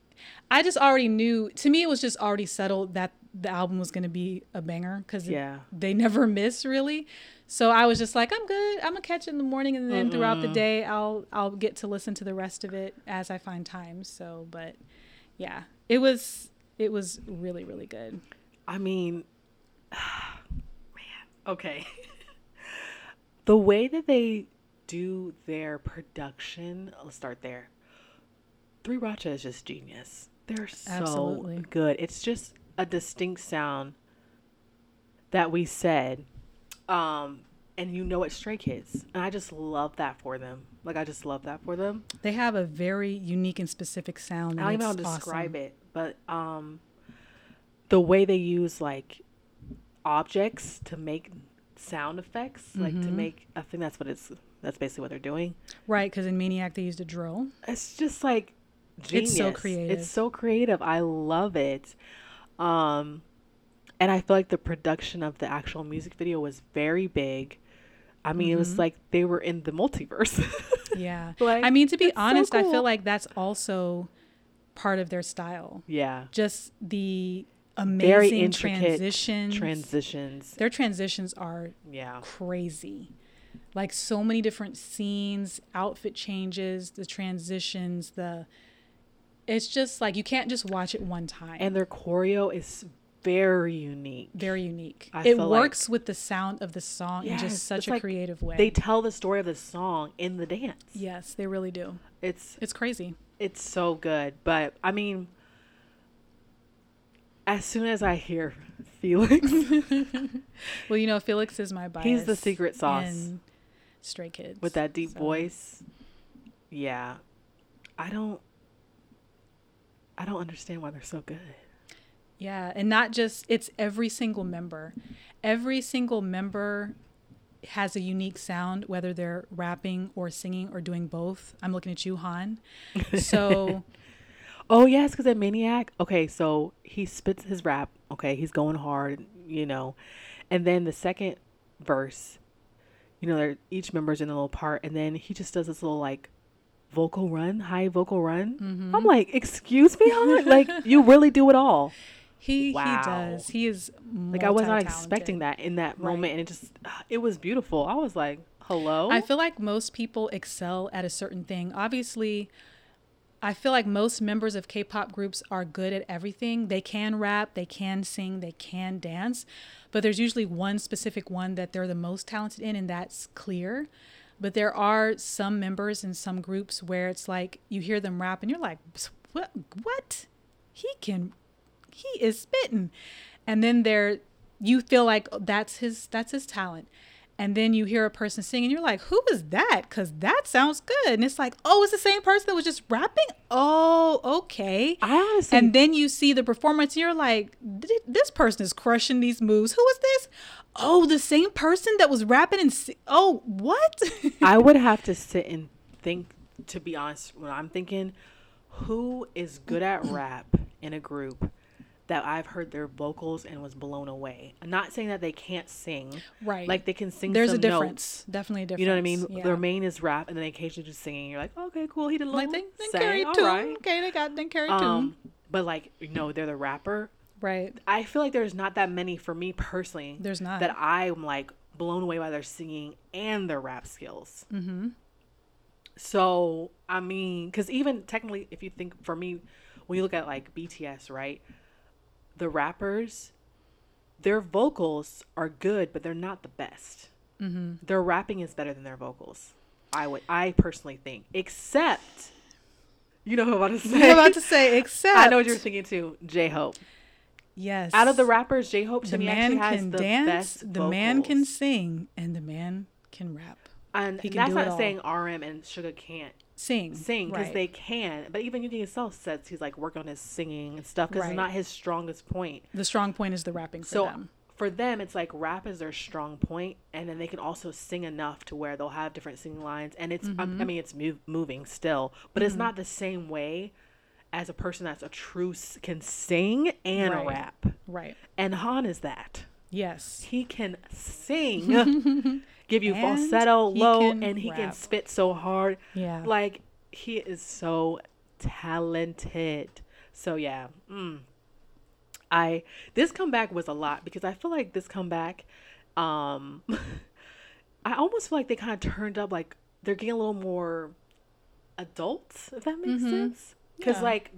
I just already knew. To me, it was just already settled that the album was going to be a banger because Yeah. they never miss really. So I was just like, I'm good. I'm gonna catch it in the morning, and then throughout the day, I'll I'll get to listen to the rest of it as I find time. So, but yeah, it was it was really really good. I mean, man, okay. the way that they do their production, let's start there. Three Racha is just genius. They're so Absolutely. good. It's just a distinct sound that we said. Um, and you know it's Stray Kids. And I just love that for them. Like, I just love that for them. They have a very unique and specific sound. I don't even know how to describe it, but um, the way they use like objects to make sound effects, like to make, I think that's what it's. That's basically what they're doing. right? Because in Maniac they used a drill. It's just like genius. It's so creative. It's so creative. I love it. Um, and I feel like the production of the actual music video was very big. I mean, it was like they were in the multiverse. Yeah. Like, I mean, to be it's so honest, I feel like that's also part of their style. yeah. Just the Very amazing intricate transitions. Transitions. their transitions are Yeah. crazy. Like so many different scenes, outfit changes, the transitions, the it's just like you can't just watch it one time. And their choreo is very unique. very unique. I it feel like- works with the sound of the song in just such a like creative way. They tell the story of the song in the dance. yes, they really do. It's It's crazy. it's so good. But I mean as soon as I hear Felix, Well, you know, Felix is my bias. He's the secret sauce. in Stray Kids with that deep So, voice, yeah. I don't I don't understand why they're so good. Yeah, and not just it's every single member. Every single member has a unique sound, whether they're rapping or singing or doing both. I'm looking at you, Han. So Oh yes, because at Maniac, okay, so he spits his rap. Okay, he's going hard, you know, and then the second verse, you know, each member's in a little part, and then he just does this little like vocal run, high vocal run. Mm-hmm. I'm like, excuse me, hon? like you really do it all. he Wow. he does. He is Like I was not expecting that in that Right. moment, and it just it was beautiful. I was like, hello. I feel like most people excel at a certain thing. Obviously, I feel like most members of K-pop groups are good at everything. They can rap, they can sing, they can dance, but there's usually one specific one that they're the most talented in and that's clear. But there are some members in some groups where it's like you hear them rap and you're like, "What what? He can he is spitting." And then there you feel like oh, that's his that's his talent and then you hear a person sing and you're like who is that? Because that sounds good. And it's like oh it's the same person that was just rapping? Oh okay. I honestly and then you see the performance and you're like this person is crushing these moves. Who is this? Oh the same person that was rapping and si- oh what? I would have to sit and think, to be honest, when I'm thinking, who is good at rap in a group that I've heard their vocals and was blown away? I'm not saying that they can't sing. right Like they can sing there's a difference notes. definitely a difference You know what I mean? yeah. Their main is rap, and then occasionally just singing. You're like, okay, cool. He did a little like they, they sang, carry all tune right. okay they got they carry Um, tune but like, you know, they're the rapper. right I feel like there's not that many for me personally. There's not. that I'm like blown away by their singing and their rap skills. mm-hmm So I mean, because even technically, if you think for me, when you look at like BTS, right, the rappers, their vocals are good, but they're not the best. mm-hmm Their rapping is better than their vocals. I would, I personally think, except, you know who I'm about to say. I'm about to say except I know what you're thinking too. J Hope. yes Out of the rappers, J Hope to the me man actually has can the dance, best. the man can sing, and the man can rap. And he can that's not saying RM and Suga can't Sing, sing because right. they can. But even Yoongi himself says he's like working on his singing and stuff because Right. it's not his strongest point. the strong point is the rapping for So them. for them, it's like rap is their strong point, and then they can also sing enough to where they'll have different singing lines, and it's um, Mm-hmm. I mean it's move, moving still, but it's not the same way as a person that's a true s- can sing and Right. rap. Right. And Han is that. Yes. He can sing, give you And falsetto low, and he can spit so hard. Yeah. Like he is so talented. So yeah. Mm. I this comeback was a lot because I feel like this comeback um I almost feel like they kind of turned up like they're getting a little more adults, if that makes Mhm. sense. Cuz Yeah. like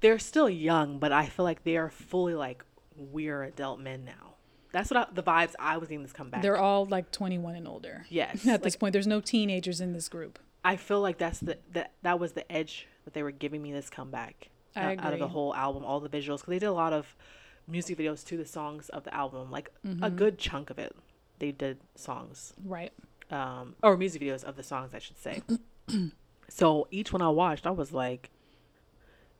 they're still young, but I feel like they are fully like we're adult men now. That's what I, the vibes I was getting this comeback. They're all like 21 and older. yes. At this point, there's no teenagers in this group. I feel like that's the that that was the edge that they were giving me this comeback out, out of the whole album, all the visuals because they did a lot of music videos to the songs of the album, like a Mm-hmm. good chunk of it. They did songs, Right. um, or music videos of the songs, I should say. so each one I watched, I was like,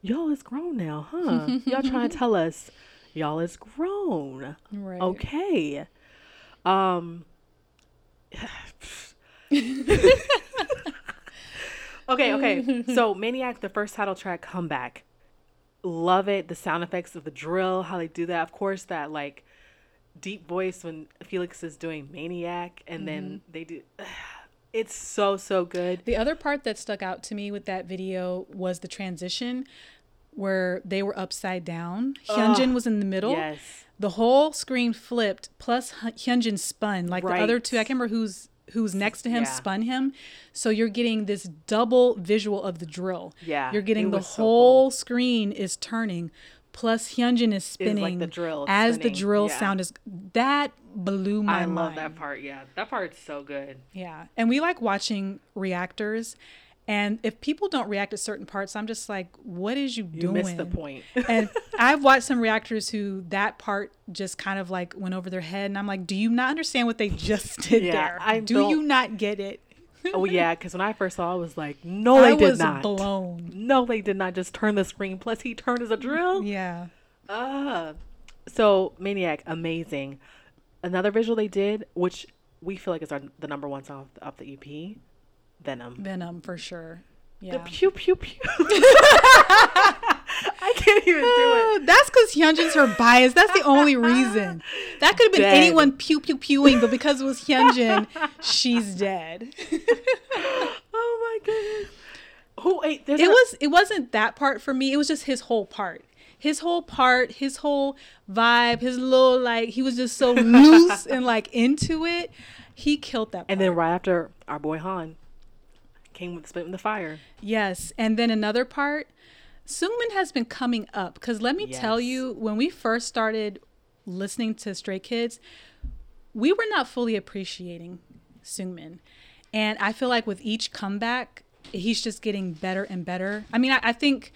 "Y'all is grown now, huh? y'all trying to tell us y'all is grown?" Right. Okay. Um Okay, okay. So Maniac, the first title track, comeback. Love it. The sound effects of the drill, how they do that. Of course, that like deep voice when Felix is doing Maniac and then they do it's so so good. The other part that stuck out to me with that video was the transition where they were upside down. Hyunjin was in the middle. Yes. The whole screen flipped, plus Hyunjin spun. Like the other two, I can't remember who's who's next to him Yeah. spun him. So you're getting this double visual of the drill. Yeah, You're getting the so whole screen is turning, plus Hyunjin is spinning like the drill as the drill yeah. sound is. That blew my I mind. love that part. Yeah. That part's so good. Yeah. And we like watching reactors. And if people don't react to certain parts, I'm just like, what is you, You doing? missed the point. and I've watched some reactors who that part just kind of like went over their head. And I'm like, do you not understand what they just did Yeah, there? I do don't- you not get it? oh yeah, because when I first saw it, I was like, no, they I did was not. blown. No, they did not just turn the screen. Plus, he turned as a drill. Yeah. Ah. So Maniac, amazing. Another visual they did, which we feel like is our the number one song of the, of the EP, Venom. Venom for sure. The pew pew pew. I can't even do it. Uh, That's because Hyunjin's her bias. That's the only reason. That could have been Dead. anyone pew pew pewing, but because it was Hyunjin, she's dead. Oh my goodness. Who? Wait, there's it a- was it wasn't that part for me it was just his whole part his whole part his whole vibe his little like he was just so loose and like into it he killed that part. And then right after our boy Han came with spit in the fire. Yes, and then another part, Seungmin has been coming up because let me tell you, when we first started listening to Stray Kids, we were not fully appreciating Seungmin, and I feel like with each comeback, he's just getting better and better. I mean, I, I think.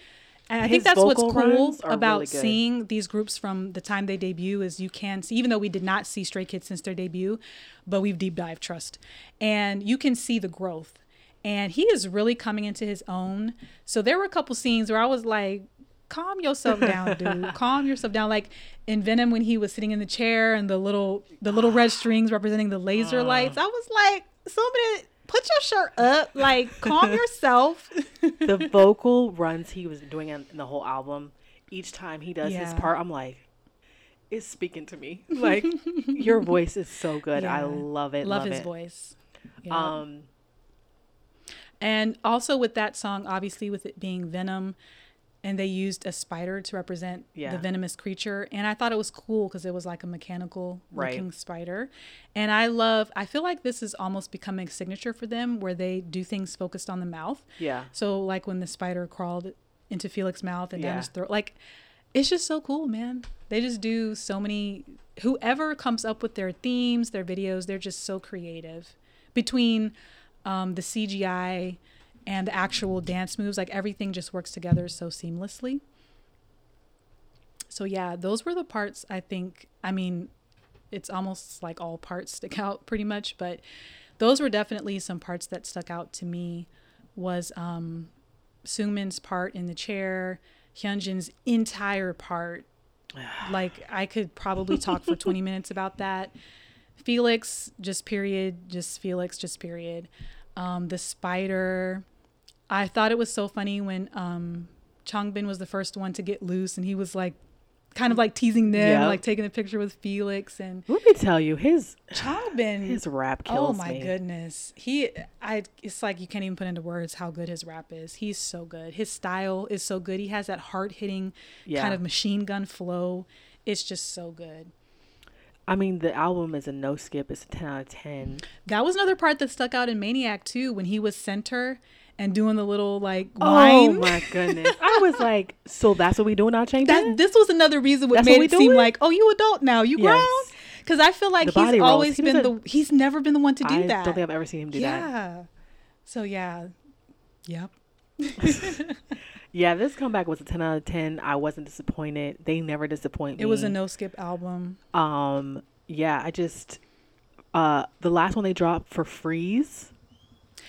And I think that's what's cool about really seeing these groups from the time they debut is you can see, even though we did not see Stray Kids since their debut, but we've deep dive Trust, and you can see the growth. And he is really coming into his own. So there were a couple scenes where I was like, calm yourself down, dude. calm yourself down. Like in Venom when he was sitting in the chair and the little the little red strings representing the laser lights. I was like, somebody put your shirt up. Like calm yourself. The vocal runs he was doing in, the whole album, each time he does his part, I'm like, it's speaking to me. Like your voice is so good. I love it. Love, Love, his it. voice. Yeah. Um, And also with that song, obviously with it being Venom, and they used a spider to represent Yeah. the venomous creature. And I thought it was cool because it was like a mechanical Right. looking spider. And I love, I feel like this is almost becoming a signature for them where they do things focused on the mouth. yeah. So like when the spider crawled into Felix's mouth and down his throat, like it's just so cool, man. They just do so many. Whoever comes up with their themes, their videos, they're just so creative. Between um, the CGI and the actual dance moves, like everything just works together so seamlessly. So yeah, those were the parts I think. I mean, it's almost like all parts stick out pretty much, but those were definitely some parts that stuck out to me. Was um, Seungmin's part in the chair, Hyunjin's entire part. like I could probably talk for 20 minutes about that. Felix, just period, just Felix, just period. Um, the spider. I thought it was so funny when um, Changbin was the first one to get loose, and he was like, kind of like teasing them, Yeah. like taking a picture with Felix and Let me tell you, his Changbin. his rap kills Oh my me. goodness. He I it's like you can't even put into words how good his rap is. He's so good. His style is so good. He has that hard hitting Yeah. kind of machine gun flow. It's just so good. I mean, the album is a no skip. It's a ten out of ten. That was another part that stuck out in Maniac too when he was center and doing the little like Oh my goodness! I was like, so that's what we doing now, Chang? that this was another reason what That's made what we it seem like, oh, you adult now, you grown. Yes. Because I feel like The he's always He been the he's never been the one to do I that. I don't think I've ever seen him do that. yeah. So yeah. Yep. Yeah, this comeback was a ten out of ten. I wasn't disappointed. They never disappoint me. It was a no skip album. Um, yeah, I just uh the last one they dropped for Freeze.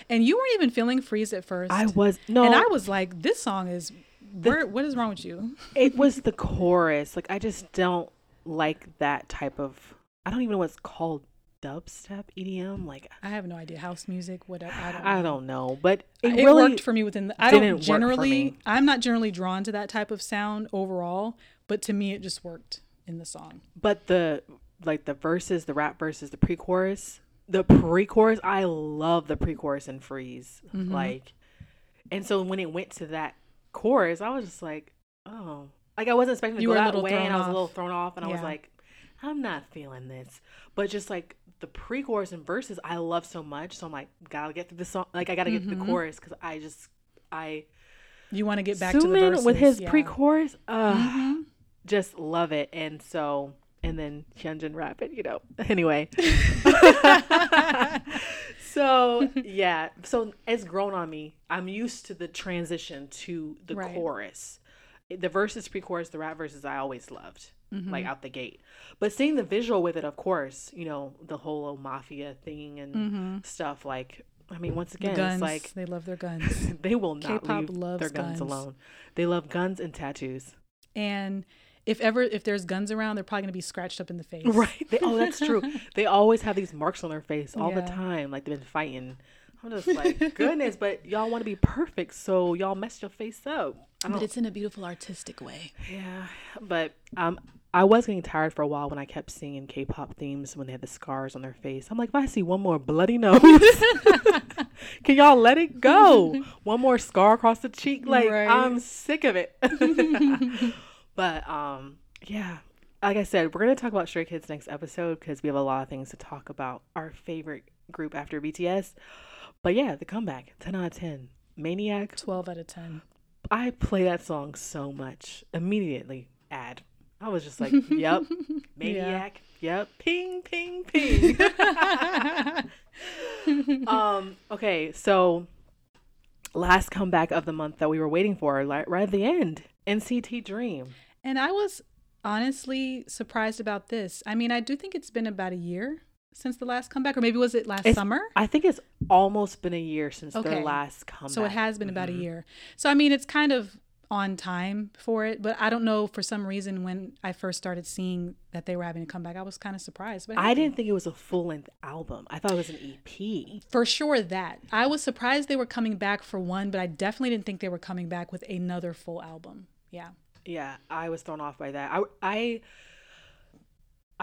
And you weren't even feeling freeze at first. I was no, and I was like, this song is where what is wrong with you? it was the chorus. Like I just don't like that type of. I don't even know what it's called. Dubstep EDM. Like I have no idea. House music, whatever. I don't know. I don't know, but it, It, really worked for me within the I didn't don't generally. I'm not generally drawn to that type of sound overall, but to me it just worked in the song. But the like the verses, the rap verses, the pre-chorus, the pre-chorus, I love the pre-chorus and freeze. Mm-hmm. Like, and so when it went to that chorus, I was just like, oh, like I wasn't expecting to You go that little way, and I was a little thrown off, and I was like, I'm not feeling this. But just like the pre-chorus and verses, I love so much, so I'm like, gotta get through the song. Like I gotta get Mm-hmm. to the chorus because I just I You want to get back to the verses, with his yeah. pre-chorus, uh, Mhm. just love it. And so, and then Hyunjin rap it, you know. Anyway, so yeah, so it's grown on me. I'm used to the transition to the Right. chorus. The verses, pre-chorus, the rap verses, I always loved, Mm-hmm. like out the gate. But seeing the visual with it, of course, you know, the whole mafia thing and stuff. Like, I mean, once Mm-hmm. Again, guns, it's like they love their guns. they will not K-pop leave their guns, guns. alone. They love guns and tattoos. and if ever if there's guns around, they're probably gonna be scratched up in the face. Right. They, oh, that's true. they always have these marks on their face all the time, like they've been fighting. I'm just like, goodness, but y'all want to be perfect, so y'all messed your face up. But it's in a beautiful artistic way. yeah, but um, I was getting tired for a while when I kept singing K-pop themes when they had the scars on their face. I'm like, if I see one more bloody nose, can y'all let it go? One more scar across the cheek, like Right. I'm sick of it. but um, yeah, like I said, we're gonna talk about Stray Kids next episode because we have a lot of things to talk about. Our favorite group after BTS. But yeah, the comeback, ten out of ten. Maniac. 12 out of 10. I play that song so much. Immediately. I was just like, yep, Maniac. Yep, ping, ping, ping. um. Okay, so last comeback of the month that we were waiting for, like right at the end, NCT Dream. And I was honestly surprised about this. I mean, I do think it's been about a year since the last comeback, or maybe was it last It's- summer? I think it's almost been a year since Okay. their last comeback. So it has been about a Mhm. year. So I mean, it's kind of on time for it, but I don't know for some reason when I first started seeing that they were having a comeback, I was kind of surprised. But I didn't think it was a full length album. I thought it was an EP. for sure that I was surprised they were coming back for one, but I definitely didn't think they were coming back with another full album. Yeah. Yeah, I was thrown off by that. I I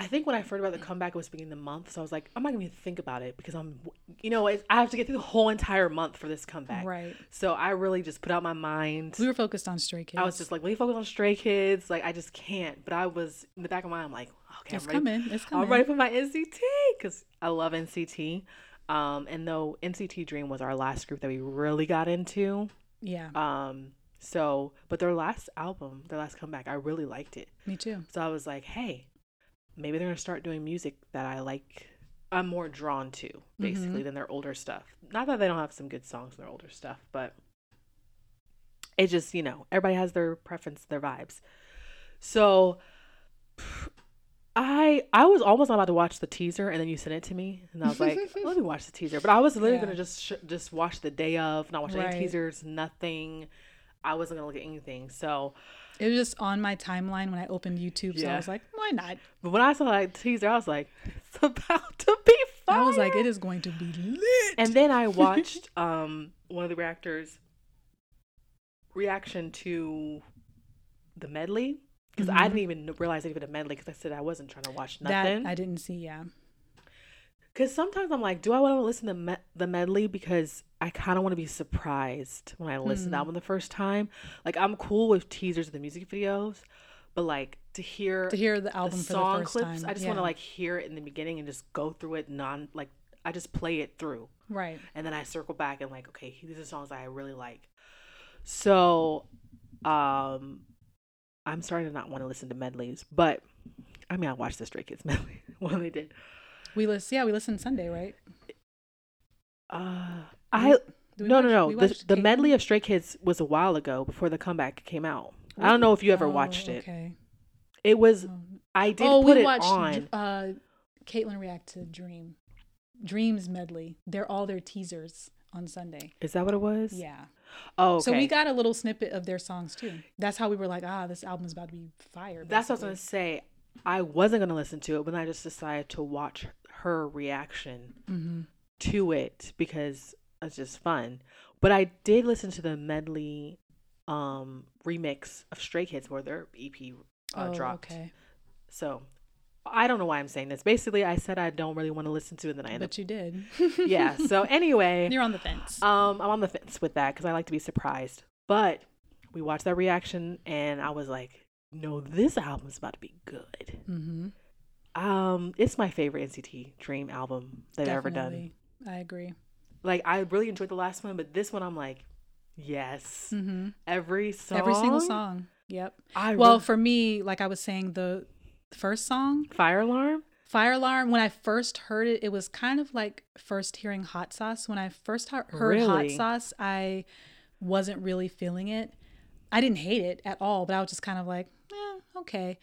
I think when I heard about the comeback, it was beginning of the month, so I was like, I'm not gonna even think about it because I'm, you know, I have to get through the whole entire month for this comeback. Right. So I really just put out my mind. We were focused on Stray Kids. I was just like, let me focus on Stray Kids. Like I just can't. But I was in the back of my mind, I'm like, okay, it's I'm ready. coming. It's coming. I'm ready for my NCT because I love NCT. Um, and though NCT Dream was our last group that we really got into, Yeah, um, so but their last album, their last comeback, I really liked it. me too. So I was like, hey, maybe they're gonna start doing music that I like. I'm more drawn to mm-hmm. basically than their older stuff. Not that they don't have some good songs in their older stuff, but it just you know everybody has their preference, their vibes. So I I was almost about to watch the teaser, and then you sent it to me, and I was like, let me watch the teaser. But I was literally Yeah. gonna just sh- just watch the day of, not watch Right. any teasers, nothing. I wasn't gonna look at anything. So, It was just on my timeline when I opened YouTube, so I was like, why not? but when I saw that teaser, I was like, it's about to be fire. I was like, it is going to be lit. And then I watched um one of the reactors reaction to the medley because I Mhm. didn't even realize it even a medley because I said I wasn't trying to watch that nothing. I didn't see. Yeah, Because sometimes I'm like, do I want to listen to me- the medley because I kind of want to be surprised when I listen to the Hmm. album the first time. Like I'm cool with teasers of the music videos, but like to hear to hear the the album for song the first clips, time. I just yeah. want to like hear it in the beginning and just go through it non like I just play it through. right. and then I circle back and like, okay, these are songs I really like. So, um, I'm starting to not want to listen to medleys, but I mean, I watched the Stray Kids medley when they did. We listen. Yeah, we listened Sunday, right? Uh, I no no no. The, the medley of Stray Kids was a while ago before the comeback came out. I don't know if you ever Oh, watched it. Okay. It was Um, I did oh, put we it watched on. uh, Caitlin react to Dream, Dreams medley. They're all their teasers on Sunday. Is that what it was? Yeah. Oh, okay. So we got a little snippet of their songs too. That's how we were like, ah, this album's about to be fire. That's what I was gonna say. I wasn't gonna listen to it, but then I just decided to watch her reaction Mhm. to it because it's just fun. But I did listen to the medley um remix of Stray Kids where their EP uh, oh, dropped. okay. So I don't know why I'm saying this. Basically, I said I don't really want to listen to it, and then I ended But you did. Yeah. So anyway, You're on the fence. um, I'm on the fence with that because I like to be surprised. But we watched that reaction, and I was like, "No, this album's about to be good." mm-hmm. Um, it's my favorite NCT Dream album they've ever done. I agree. Like I really enjoyed the last one, but this one I'm like, yes, Mm-hmm. every song, Every single song. Yep. I Well, really- for me, like I was saying, the first song, Fire Alarm. Fire Alarm, when I first heard it, it was kind of like first hearing Hot Sauce. When I first he- heard Hot Sauce, I wasn't really feeling it. I didn't hate it at all, but I was just kind of like, eh, okay.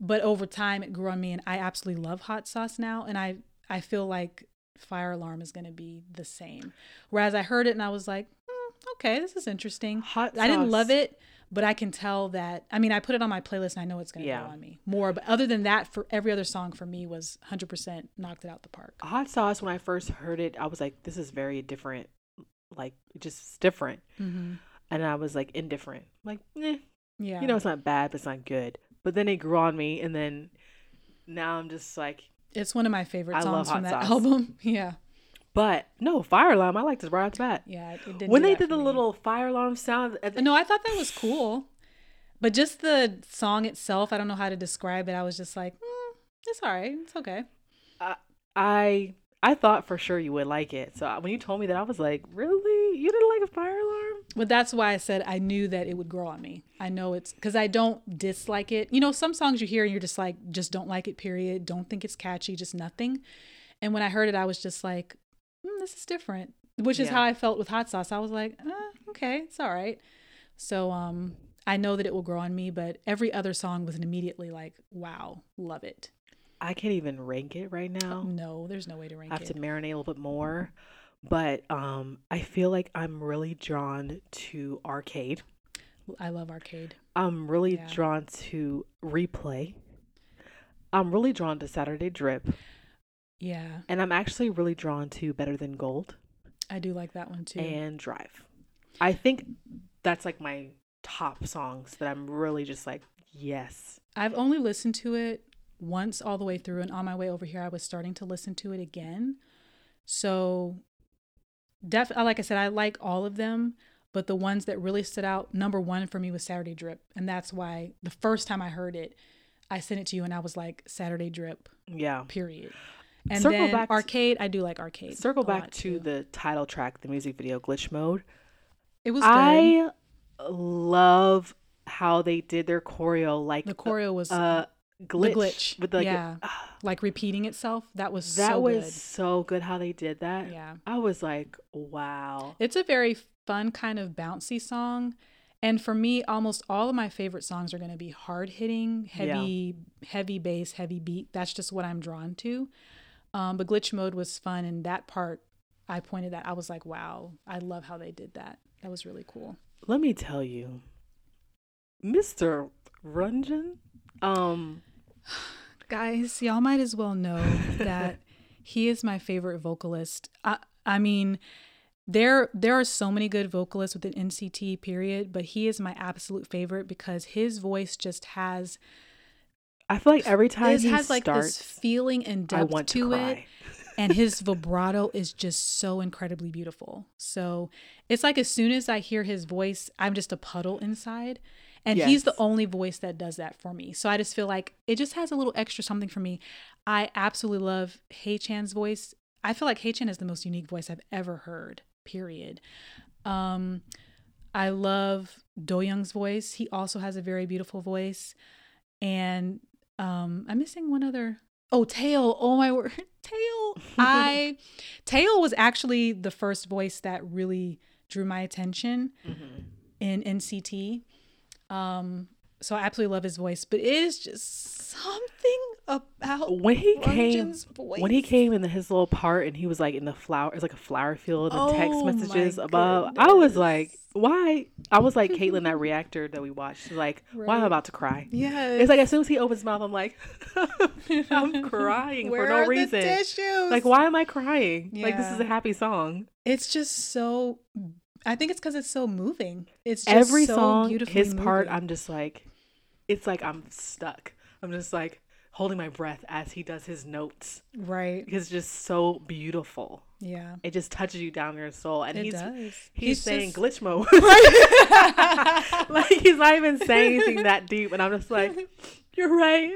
But over time, it grew on me, and I absolutely love Hot Sauce now. And I, I feel like Fire Alarm is going to be the same. Whereas I heard it and I was like, hmm, okay, this is interesting. Hot sauce. I didn't love it, but I can tell that. I mean, I put it on my playlist and I know it's going to Yeah. grow on me more. But other than that, for every other song for me was 100% knocked it out the park. Hot Sauce. When I first heard it, I was like, this is very different. Like just different, Mm-hmm. and I was like indifferent. Like, eh, Yeah. you know, it's not bad, but it's not good. But then it grew on me, and then now I'm just like, it's one of my favorite I songs from that Sauce. album. Yeah. but no, Fire Alarm. I liked it right off the bat. Yeah. It, didn't When they did the me. little fire alarm sound, the- No, I thought that was cool. But just the song itself, I don't know how to describe it. I was just like, mm, it's all right. It's okay. I I thought for sure you would like it. So when you told me that, I was like, really? You didn't like a fire alarm? But that's why I said I knew that it would grow on me. I know it's because I don't dislike it. You know, some songs you hear and you're just like, just don't like it, period. Don't think it's catchy, just nothing. And when I heard it, I was just like, mm, this is different, which is Yeah. how I felt with hot sauce. I was like, uh, okay, it's all right. So um, I know that it will grow on me, but every other song was immediately like, wow, love it. I can't even rank it right now. No, there's no way to rank it. I have it. to marinate a little bit more. But um, I feel like I'm really drawn to arcade. I love arcade. I'm really Yeah. drawn to replay. I'm really drawn to Saturday Drip. Yeah, And I'm actually really drawn to Better Than Gold I do like that one too. and Drive. I think that's like my top songs that I'm really just like, yes. I've only listened to it once all the way through, and on my way over here, I was starting to listen to it again. So, def like I said, I like all of them, but the ones that really stood out, number one for me was Saturday Drip, and that's why the first time I heard it, I sent it to you, and I was like, Saturday Drip, Yeah. period. And Circle then back to- arcade, I do like arcade. Circle back to too. the title track, the music video, Glitch Mode. It was good. I love how they did their choreo, like the choreo was uh, glitch, glitch, with the yeah. like repeating itself. That was that so was good. so good how they did that. Yeah. I was like, wow. It's a very fun kind of bouncy song. And for me, almost all of my favorite songs are going to be hard hitting, heavy, heavy bass, heavy beat. That's just what I'm drawn to. Um, but glitch mode was fun, and that part I pointed that I was like, wow, I love how they did that. That was really cool. Let me tell you, Mr. Renjun, um, Guys, y'all might as well know that he is my favorite vocalist. I, I mean, there there are so many good vocalists within NCT period, but he is my absolute favorite because his voice just has I feel like every time he has like starts, this feeling and depth to, to, it and his vibrato is just so incredibly beautiful. So it's like as soon as I hear his voice, I'm just a puddle inside. And he's the only voice that does that for me. So I just feel like it just has a little extra something for me. I absolutely love Haechan's voice. I feel like Hey Chan is the most unique voice I've ever heard, period. Um, I love Doyoung's voice. He also has a very beautiful voice. And um, I'm missing one other. Oh, Taeil. Oh my word. Taeil. I Taeil was actually the first voice that really drew my attention Mhm. in NCT. Um, so I absolutely love his voice, but it is just something about When he came, voice. when he came in his little part and he was like in the flower, it's like a flower field and the text Oh my messages above. I was like, why? I was like Caitlin, that reactor that we watched. Like, why am I Right. about to cry? Yeah, It's like as soon as he opens his mouth, I'm like, I'm crying for no reason. tissues? Like, why am I crying? Like, this is a happy song. It's just so. I think it's because it's so moving. It's just Every so song, his part. I'm just like, it's like I'm stuck. I'm just like holding my breath as he does his notes right. because it's just so beautiful. Yeah, It just touches you down your soul. And it he's does. he's, saying just- glitch mode. like he's not even saying anything that deep, and I'm just like, you're right.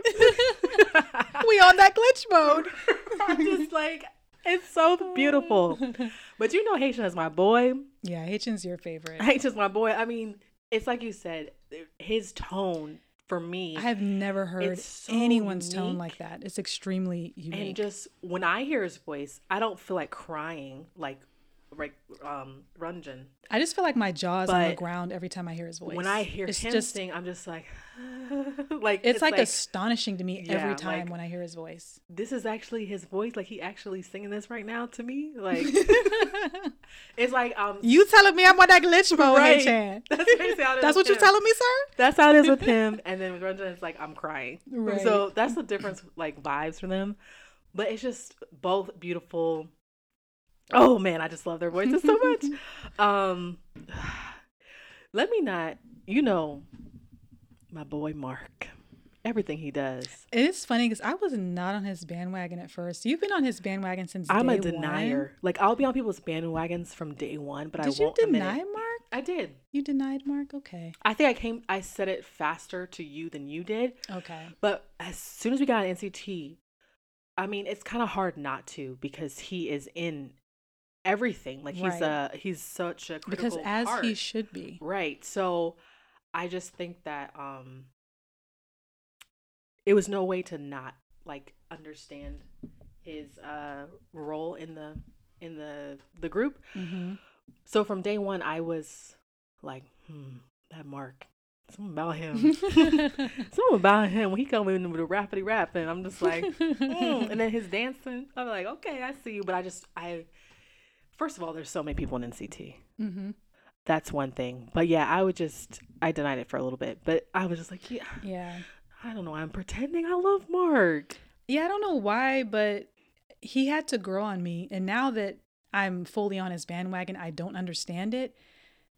we on that glitch mode. I'm just like, it's so beautiful. But you know, Haechan is my boy. Yeah, Haechan's your favorite. Haechan's my boy. I mean, it's like you said, his tone for me, I have never heard so anyone's tone like that. It's extremely unique. and just when I hear his voice, I don't feel like crying like like um Renjun. I just feel like my jaw is on the ground every time I hear his voice. When I hear it's him just, sing, I'm just like, like it's, like, astonishing to me Yeah, every time like- when I hear his voice. this is actually his voice. Like he actually singing this right now to me. Like it's like um. you telling me I'm on that glitch mode, Right. Chan? That's basically how it is That's what you're telling me, sir? That's how it is with him. And then with Renjun, it's like I'm crying. Right. So that's the difference, like vibes for them. But it's just both beautiful. Oh man, I just love their voices so much. um, let me not, you know, my boy Mark. Everything he does. It is funny because I was not on his bandwagon at first. You've been on his bandwagon since I'm a denier. Like I'll be on people's bandwagons from day one, but One. I Did you won't deny. Mark? I did. You denied Mark? Okay. I think I came. I said it faster to you than you did. Okay. But as soon as we got on NCT, I mean, it's kind of hard not to because he is in everything. Like he's Right. a he's such a critical because as part. he should be. Right. So I just think that um it was no way to not like understand his uh role in the in the the group. hmm So from day one I was like, hmm, that Mark. Something about him. Something about him when he come in with a rapidy rap and I'm just like mm. and then his dancing. I'm like, okay, I see you. But I just I first of all, there's so many people in NCT hmm that's one thing. But yeah, I would just I denied it for a little bit, but I was just like, yeah, Yeah. I don't know. I'm pretending I love Mark. Yeah, I don't know why, but he had to grow on me. And now that I'm fully on his bandwagon, I don't understand it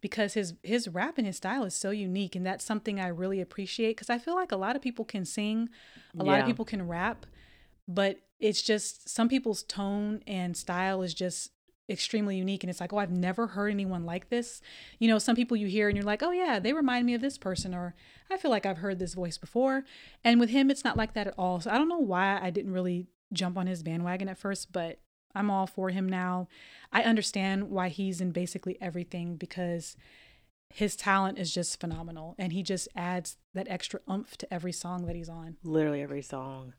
because his his rap and his style is so unique and that's something I really appreciate cuz I feel like a lot of people can sing, a lot of people can rap, but it's just some people's tone and style is just extremely unique and it's like, "Oh, I've never heard anyone like this." You know, some people you hear and you're like, "Oh yeah, they remind me of this person," or "I feel like I've heard this voice before." And with him, it's not like that at all. So I don't know why I didn't really jump on his bandwagon at first, but I'm all for him now. I understand why he's in basically everything because his talent is just phenomenal and he just adds that extra oomph to every song that he's on. Literally every song.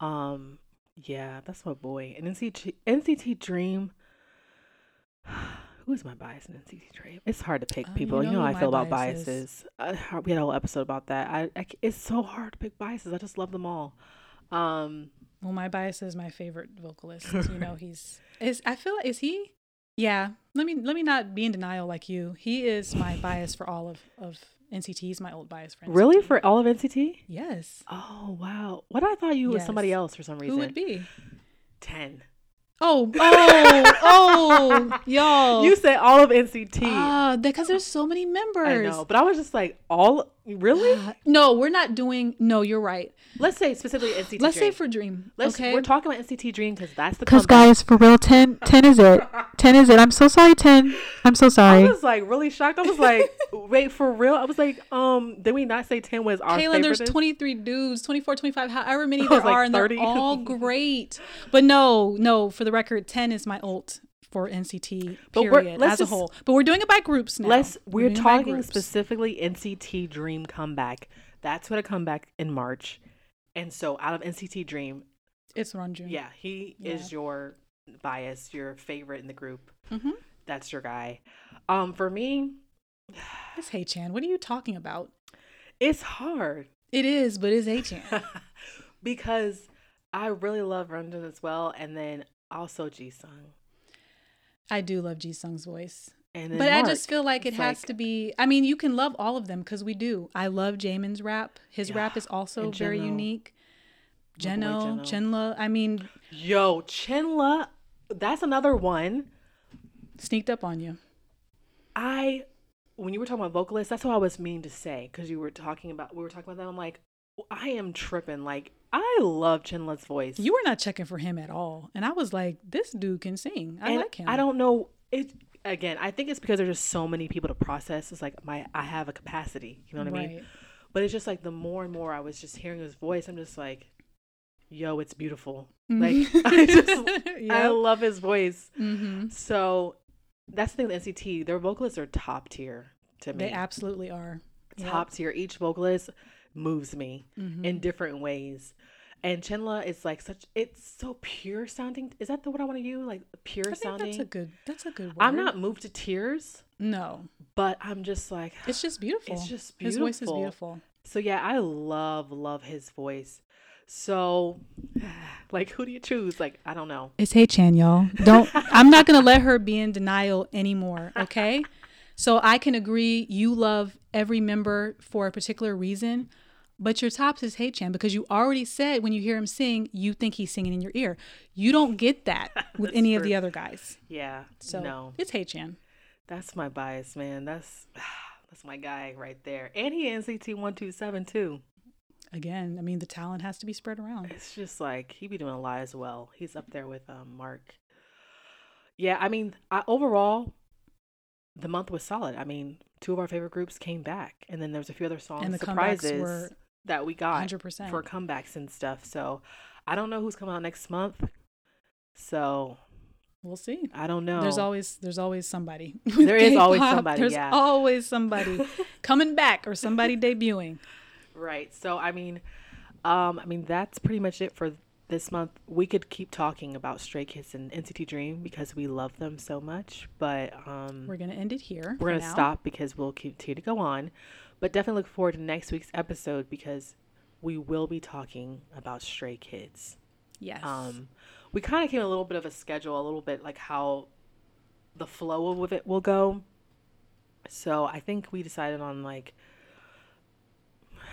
Um, yeah, that's my boy. And NCT NCT Dream. Who's my bias in NCT Dream? It's hard to pick Uh, you people. You know know, how I feel about bias biases. Uh, we had a whole episode about that. I, I it's so hard to pick biases. I just love them all. Um, Well, my bias is my favorite vocalist. you know, he's is I feel is he? Yeah. Let me let me not be in denial like you. He is my bias for all of of NCT. He's my old bias for NCT. really for all of NCT? Yes. Oh wow! What I thought you was somebody else for some reason. Who would be? ten? Oh, oh, oh, y'all. You said all of NCT. Ah, because there's so many members. I know, but I was just like, all really? Ah, no, we're not doing. No, you're right. Let's say specifically NCT. Let's say for Dream. Let's. okay. We're talking about NCT Dream because that's the. Because guys, for real, 10, 10 is it. 10 is it. I'm so sorry, 10. I'm so sorry. I was like really shocked. I was like, wait, for real? I was like, um, did we not say ten was our Kaylin, there's 23 dudes, 24, 25, however many there like are, and they're all great. But no, no, for the record, 10 is my ult for NCT But we're- period as a whole. But we're doing it by groups now. Let's. We're, by talking specifically NCT Dream comeback. That's what a comeback in March, and so out of NCT Dream, It's Renjun. yeah, he Yeah. is your bias, your favorite in the group. hmm That's your guy. Um, for me, It's Haechan. What are you talking about? it's hard. It is, but it's Haechan. because I really love Renjun as well, and then also Jisung, I do love Jisung's voice. and But I just feel like it has like- to be. I mean, you can love all of them because we do. I love Jaemin's rap. His rap is also very unique. Jeno. Chenle. I mean, Yo, Chenle, that's another one. sneaked up on you. I, when you were talking about vocalists, that's what I was meaning to say because you were talking about we were talking about that. I'm like, I am tripping. Like I love Chenle's voice. You were not checking for him at all, and I was like, this dude can sing. I And like him. I don't know it. Again, I think it's because there's just so many people to process. It's like my I have a capacity. You know what I mean? But it's just like the more and more I was just hearing his voice, I'm just like, yo, it's beautiful. Mhm. Like I just I love his voice. hmm So that's the thing with NCT. Their vocalists are top tier to me. They absolutely are. Yep. top tier. Each vocalist moves me Mhm. in different ways. And Chenle is like such it's so pure sounding. Is that the word I want to use? Like pure sounding. that's a good. That's a good word. I'm not moved to tears, No, but I'm just like it's just beautiful. It's just beautiful. His voice is beautiful. beautiful. So yeah, I love love his voice. So like who do you choose? Like I don't know. It's Haechan, y'all. Don't. I'm not gonna let her be in denial anymore. Okay. So I can agree. You love every member for a particular reason, but your tops is Haechan because you already said when you hear him sing, you think he's singing in your ear. You don't get that with any of the other guys. Yeah. So no. it's Haechan. That's my bias, man. That's that's my guy right there. And he NCT one two seven too. Again, I mean the talent has to be spread around. It's just like he be doing a lot as well. He's up there with um, Mark. Yeah, I mean, I, overall, the month was solid. I mean, two of our favorite groups came back, and then there was a few other songs And the surprises were that we got 100%. for comebacks and stuff. So I don't know who's coming out next month. So We'll see. I don't know. There's always there's always somebody. There is always somebody, There's yeah. always somebody coming back or somebody debuting. Right. So I mean, um, I mean that's pretty much it for this month. We could keep talking about Stray Kids and NCT Dream because we love them so much, but um, We're gonna end it here. we're gonna now. stop because we'll continue to go on. But definitely look forward to next week's episode because we will be talking about Stray Kids. Yes. Um, we kind of came a little bit of a schedule, a little bit like how the flow of it will go. So I think we decided on like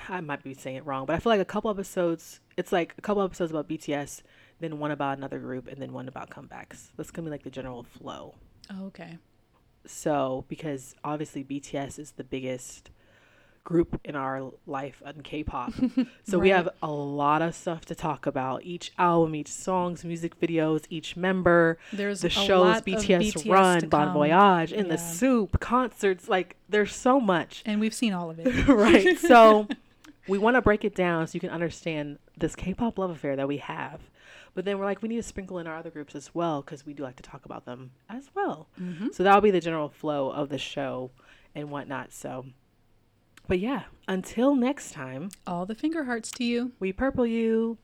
I might be saying it wrong, but I feel like a couple episodes. It's like a couple episodes about BTS, then one about another group, and then one about comebacks. That's gonna be like the general flow. Oh, okay. So because obviously BTS is the biggest group in our life in K-pop. So we have a lot of stuff to talk about. Each album, each songs, music videos, each member, There's the shows BTS, BTS run, Bon. Voyage, In the SOOP, concerts, like there's so much. And we've seen all of it. right. So we want to break it down so you can understand this K-pop love affair that we have. But then we're like, we need to sprinkle in our other groups as well because we do like to talk about them as well. Mm-hmm. So that'll be the general flow of the show and whatnot. So, but yeah, until next time, All the finger hearts to you. we purple you.